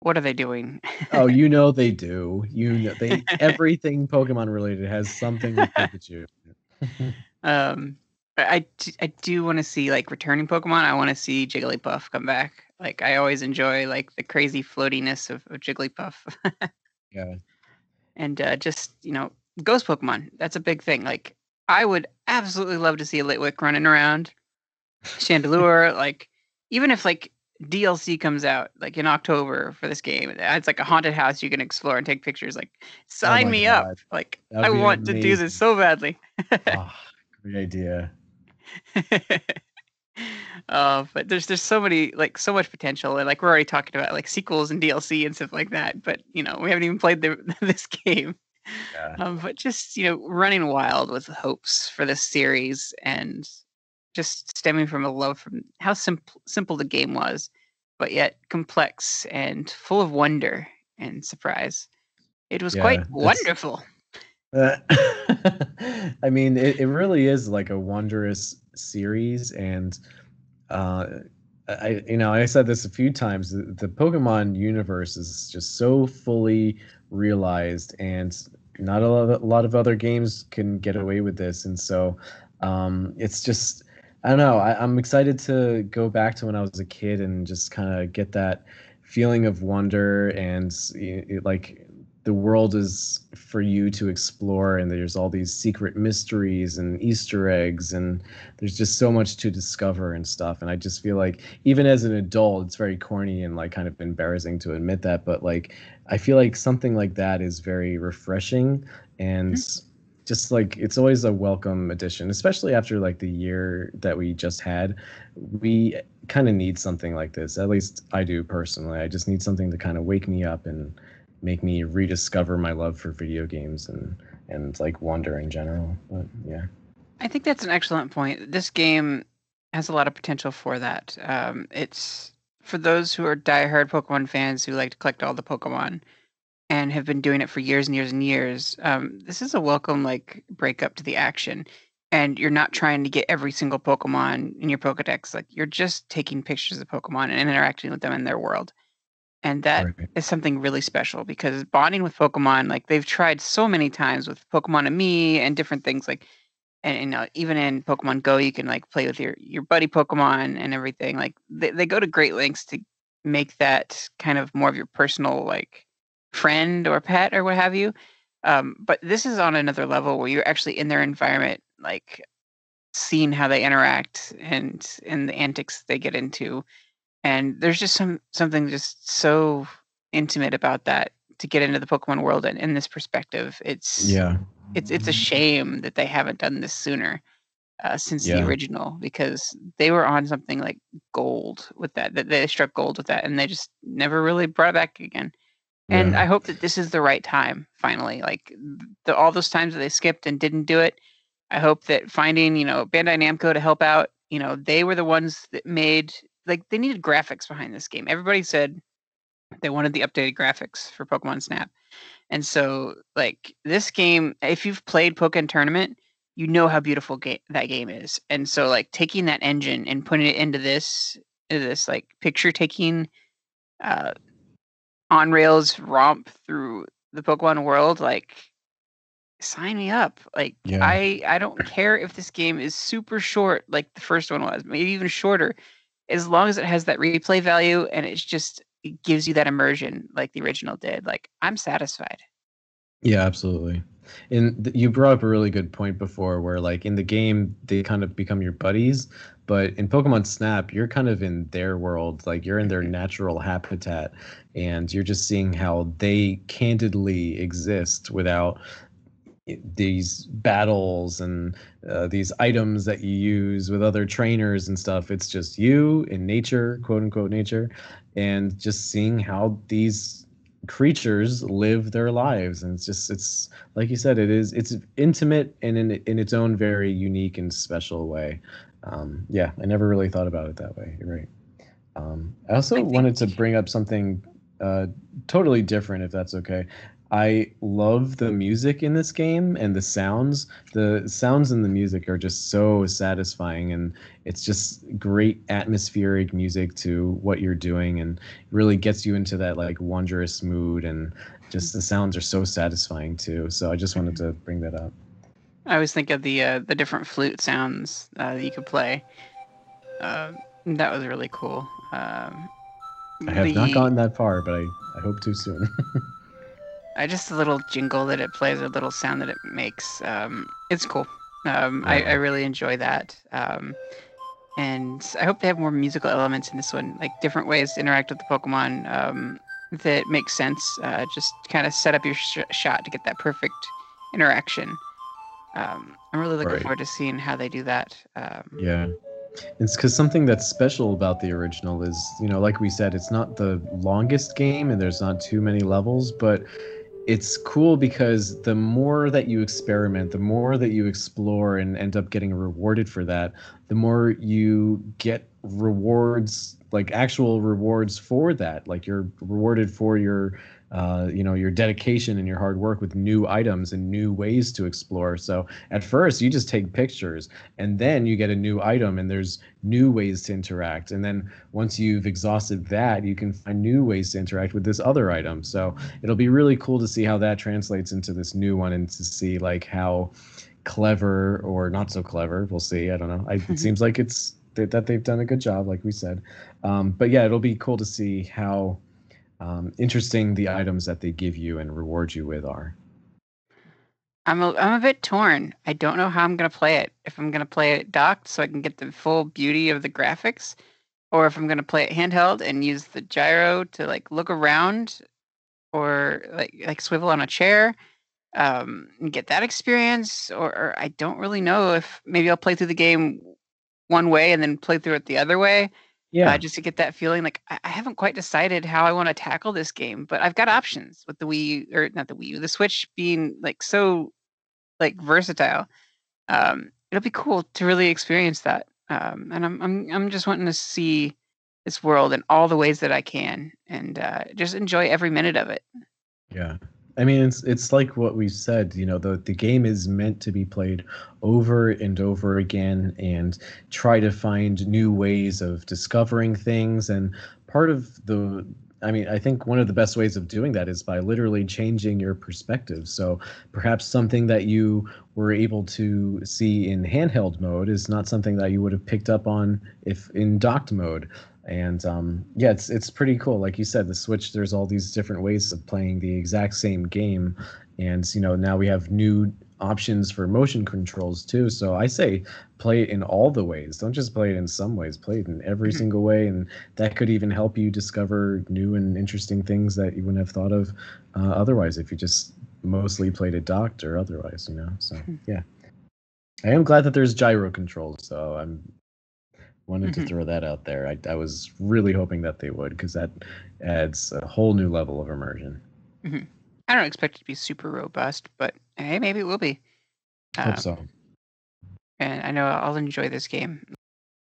what are they doing? Oh, you know they do. You know they everything Pokemon related has something with Pikachu. Um, I I do want to see like returning Pokemon. I want to see Jigglypuff come back. Like I always enjoy like the crazy floatiness of, of Jigglypuff, yeah. and uh, just you know ghost Pokemon. That's a big thing. Like I would absolutely love to see a Litwick running around, Chandelure. like even if like DLC comes out like in October for this game, it's like a haunted house you can explore and take pictures. Like sign my me up. Like That'd I want to do this so badly. Ah, great idea. uh, but there's there's so many like so much potential and like we're already talking about like sequels and DLC and stuff like that. But you know we haven't even played the, this game. Yeah. Um, but just you know running wild with hopes for this series and just stemming from a love from how simple simple the game was, but yet complex and full of wonder and surprise. It was Yeah, quite wonderful. I mean, it, it really is like a wondrous series, and uh, I you know I said this a few times. The, the Pokemon universe is just so fully realized, and not a lot, of, a lot of other games can get away with this. And so um, it's just I don't know. I, I'm excited to go back to when I was a kid and just kind of get that feeling of wonder and like the world is for you to explore and there's all these secret mysteries and easter eggs and there's just so much to discover and stuff. And i just feel like even as an adult it's very corny and like kind of embarrassing to admit that but like i feel like something like that is very refreshing and mm-hmm. just like it's always a welcome addition especially after like the year that we just had. We kind of need something like this at least i do personally. I just need something to kind of wake me up and make me rediscover my love for video games and and like wonder in general. But yeah, I think that's an excellent point. This game has a lot of potential for that. Um, it's for those who are diehard Pokemon fans who like to collect all the Pokemon and have been doing it for years and years and years. Um, this is a welcome like break up to the action. And you're not trying to get every single Pokemon in your Pokedex. Like you're just taking pictures of Pokemon and interacting with them in their world and that right. is something really special because bonding with pokemon like they've tried so many times with Pokemon-Amie and different things like and you know even in pokemon go you can like play with your your buddy pokemon and everything like they, they go to great lengths to make that kind of more of your personal like friend or pet or what have you um, but this is on another level where you're actually in their environment like seeing how they interact and and the antics they get into and there's just some something just so intimate about that to get into the Pokemon world and in this perspective. It's yeah, it's it's a shame that they haven't done this sooner. Uh, since yeah. the original because they were on something like gold with that that they struck gold with that and they just never really brought it back again and yeah. i hope that this is the right time finally like the, all those times that they skipped and didn't do it i hope that finding you know bandai namco to help out you know they were the ones that made like they needed graphics behind this game. Everybody said they wanted the updated graphics for Pokemon Snap. And so like this game, if you've played Pokkén Tournament, you know how beautiful ga- that game is. And so like taking that engine and putting it into this into this like picture taking uh on rails romp through the Pokemon world, like sign me up. Like yeah. I I don't care if this game is super short like the first one was, maybe even shorter as long as it has that replay value and it's just it gives you that immersion like the original did like i'm satisfied yeah absolutely and th- you brought up a really good point before where like in the game they kind of become your buddies but in pokemon snap you're kind of in their world like you're in their mm-hmm. natural habitat and you're just seeing how they candidly exist without these battles and uh, these items that you use with other trainers and stuff. It's just you in nature, quote unquote nature, and just seeing how these creatures live their lives. And it's just it's like you said, it is it's intimate and in in its own very unique and special way. Um, yeah, I never really thought about it that way. You're right. Um, I also I wanted to bring up something uh, totally different, if that's okay. I love the music in this game and the sounds. The sounds and the music are just so satisfying, and it's just great atmospheric music to what you're doing, and really gets you into that like wondrous mood. And just the sounds are so satisfying too. So I just wanted to bring that up. I always think of the uh, the different flute sounds uh, that you could play. Uh, that was really cool. Um, I have the... not gotten that far, but I, I hope to soon. Uh, just a little jingle that it plays, a little sound that it makes. Um, it's cool. Um, I, I, really enjoy that. Um, and I hope they have more musical elements in this one, like different ways to interact with the Pokemon um, that makes sense. Uh, just kind of set up your sh- shot to get that perfect interaction. Um, I'm really looking right. forward to seeing how they do that. Um, yeah. It's because something that's special about the original is, you know, like we said, it's not the longest game and there's not too many levels, but it's cool because the more that you experiment, the more that you explore and end up getting rewarded for that, the more you get rewards like actual rewards for that. Like you're rewarded for your uh, you know your dedication and your hard work with new items and new ways to explore. So at first you just take pictures and then you get a new item and there's new ways to interact. And then once you've exhausted that you can find new ways to interact with this other item. So it'll be really cool to see how that translates into this new one and to see like how clever or not so clever we'll see i don't know. I, it seems like it's that they've done a good job like we said. Um, but yeah it'll be cool to see how um, interesting the items that they give you and reward you with are. I'm a, I'm a bit torn. I don't know how I'm going to play it. If I'm going to play it docked so I can get the full beauty of the graphics, or if I'm going to play it handheld and use the gyro to like look around, or like like swivel on a chair, um, and get that experience. Or, or I don't really know if maybe I'll play through the game one way and then play through it the other way yeah. Uh, just to get that feeling like I, I haven't quite decided how I want to tackle this game, but I've got options with the Wii or not the Wii U, the Switch being like so like versatile. Um, it'll be cool to really experience that. Um, and I'm I'm I'm just wanting to see this world in all the ways that I can and uh, just enjoy every minute of it. Yeah. I mean, it's it's like what we said. You know, the the game is meant to be played over and over again, and try to find new ways of discovering things. And part of the I mean, I think one of the best ways of doing that is by literally changing your perspective. So perhaps something that you were able to see in handheld mode is not something that you would have picked up on if in docked mode and um, yeah, it's it's pretty cool. Like you said, the Switch. There's all these different ways of playing the exact same game, and you know now we have new options for motion controls too. So I say play it in all the ways. Don't just play it in some ways. Play it in every mm-hmm. single way, and that could even help you discover new and interesting things that you wouldn't have thought of uh, otherwise if you just mostly played it docked or otherwise. You know. So hmm. yeah. I am glad that there's gyro controls, so I'm Wanted mm-hmm. to throw that out there. I, I was really hoping that they would because that adds a whole new level of immersion. Mm-hmm. I don't expect it to be super robust, but hey, maybe it will be. Hope um, so. And I know I'll enjoy this game.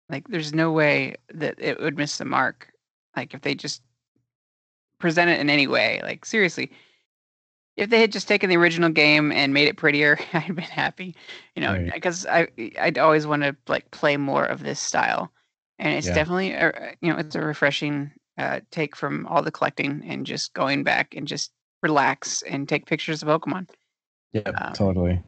Like, there's no way that it would miss the mark. Like, if they just present it in any way, like seriously, if they had just taken the original game and made it prettier, I'd been happy. You know, because right. I I'd always want to like play more of this style, and it's yeah. definitely a, you know it's a refreshing uh, take from all the collecting and just going back and just relax and take pictures of Pokemon. Yeah, um, totally.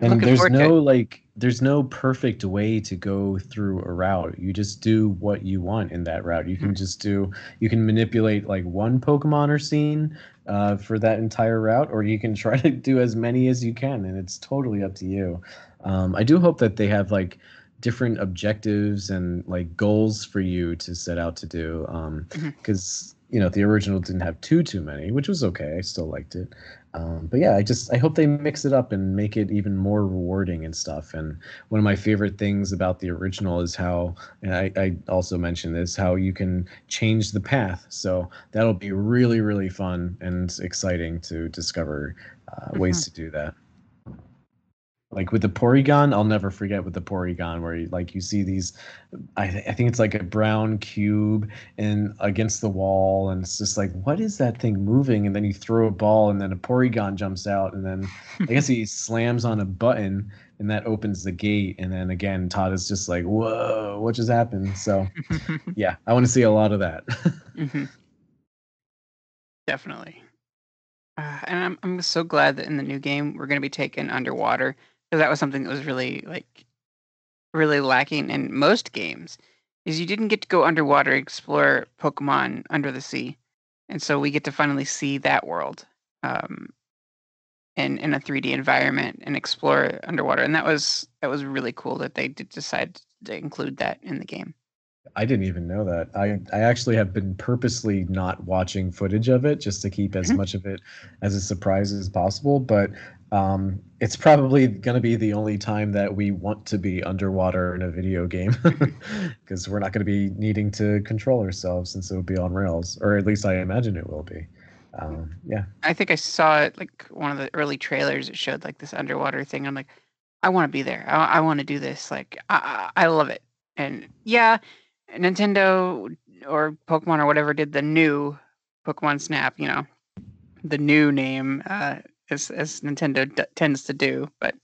And there's no like there's no perfect way to go through a route. You just do what you want in that route. You can mm-hmm. just do you can manipulate like one Pokemon or scene uh, for that entire route, or you can try to do as many as you can, and it's totally up to you. Um, I do hope that they have like different objectives and like goals for you to set out to do, because um, mm-hmm. you know the original didn't have too too many, which was okay. I still liked it. Um, but yeah, I just I hope they mix it up and make it even more rewarding and stuff. And one of my favorite things about the original is how, and I, I also mentioned this, how you can change the path. So that'll be really really fun and exciting to discover uh, ways mm-hmm. to do that like with the Porygon, I'll never forget with the Porygon where you, like you see these, I, th- I think it's like a brown cube and against the wall, and it's just like what is that thing moving? And then you throw a ball, and then a Porygon jumps out, and then I guess he slams on a button, and that opens the gate, and then again Todd is just like whoa, what just happened? So yeah, I want to see a lot of that. mm-hmm. Definitely. Uh, and I'm I'm so glad that in the new game we're going to be taken underwater that was something that was really like really lacking in most games is you didn't get to go underwater explore pokemon under the sea and so we get to finally see that world um, in in a 3d environment and explore underwater and that was that was really cool that they did decide to include that in the game I didn't even know that. I I actually have been purposely not watching footage of it just to keep as mm-hmm. much of it as a surprise as possible. But um, it's probably going to be the only time that we want to be underwater in a video game because we're not going to be needing to control ourselves since it will be on rails, or at least I imagine it will be. Um, yeah. I think I saw it like one of the early trailers. It showed like this underwater thing. I'm like, I want to be there. I, I want to do this. Like, I, I love it. And yeah, Nintendo or Pokemon or whatever did the new Pokemon Snap, you know, the new name, uh, as as Nintendo d- tends to do. But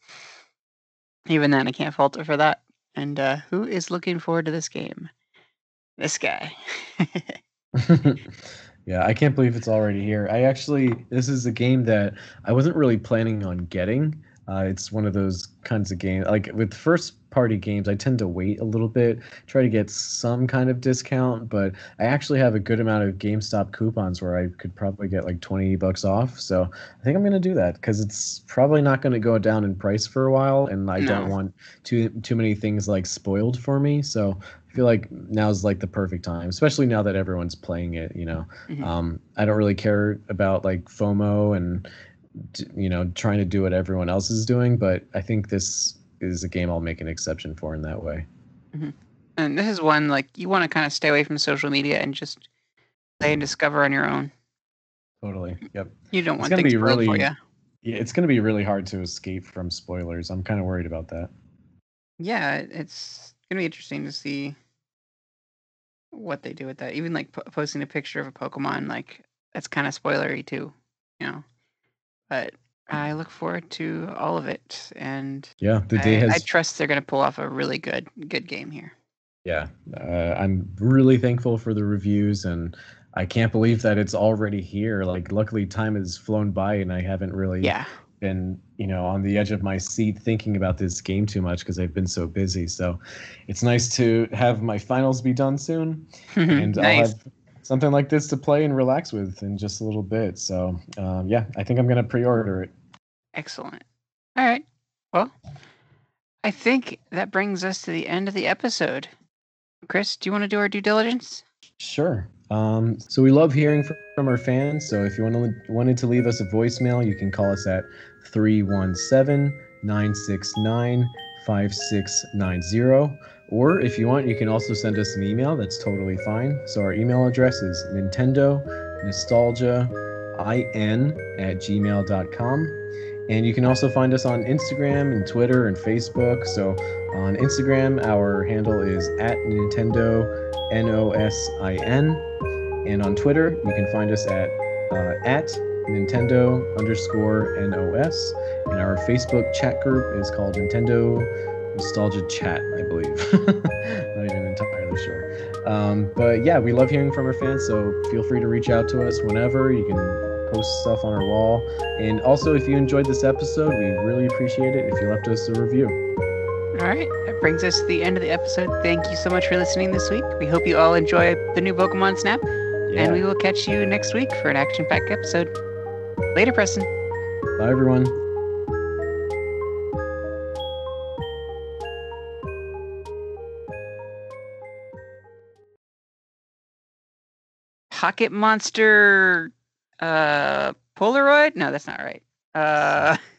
even then, I can't fault it for that. And uh, who is looking forward to this game? This guy. yeah, I can't believe it's already here. I actually, this is a game that I wasn't really planning on getting. Uh, it's one of those kinds of games. Like with first party games, I tend to wait a little bit, try to get some kind of discount. But I actually have a good amount of GameStop coupons where I could probably get like 20 bucks off. So I think I'm going to do that because it's probably not going to go down in price for a while. And I No. don't want too, too many things like spoiled for me. So I feel like now's like the perfect time, especially now that everyone's playing it, you know. Mhm. Um, I don't really care about like FOMO and you know trying to do what everyone else is doing, but I think this is a game I'll make an exception for in that way. Mm-hmm. and this is one like you want to kind of stay away from social media and just play and discover on your own. Totally. Yep. You don't It's want things be spoiled for really- you. Yeah, it's going to be really hard to escape from spoilers. I'm kind of worried about that. Yeah, it's gonna be interesting to see what they do with that. Even like po- posting a picture of a Pokemon, like that's kind of spoilery too, you know. But I look forward to all of it, and Yeah, the day I, has I trust they're gonna pull off a really good good game here. Yeah, uh, I'm really thankful for the reviews, and I can't believe that it's already here. Like, luckily, time has flown by, and I haven't really Yeah, been, you know, on the edge of my seat thinking about this game too much because I've been so busy. So, it's nice to have my finals be done soon, and I'll have something like this to play and relax with in just a little bit. So, um, yeah, I think I'm gonna pre-order it. Excellent. All right. Well, I think that brings us to the end of the episode. Chris, do you want to do our due diligence? Sure. Um, so we love hearing fr- from our fans. So if you want to, wanted to leave us a voicemail, you can call us at 317-969-5690. Or if you want, you can also send us an email. That's totally fine. So our email address is Nintendo Nostalgia in at gmail.com. And you can also find us on Instagram and Twitter and Facebook. So on Instagram, our handle is at Nintendo N O S I N. And on Twitter, you can find us at uh, at Nintendo underscore N O S. And our Facebook chat group is called Nintendo Nostalgia Chat, I believe. Not even entirely sure. Um, but yeah, we love hearing from our fans, so feel free to reach out to us whenever. You can post stuff on our wall. And also, if you enjoyed this episode, we really appreciate it if you left us a review. All right. That brings us to the end of the episode. Thank you so much for listening this week. We hope you all enjoy the new Pokemon Snap, and we will catch you next week for an action packed episode. Later, Preston. Bye, everyone. Pocket Monster uh Polaroid? No, that's not right. Uh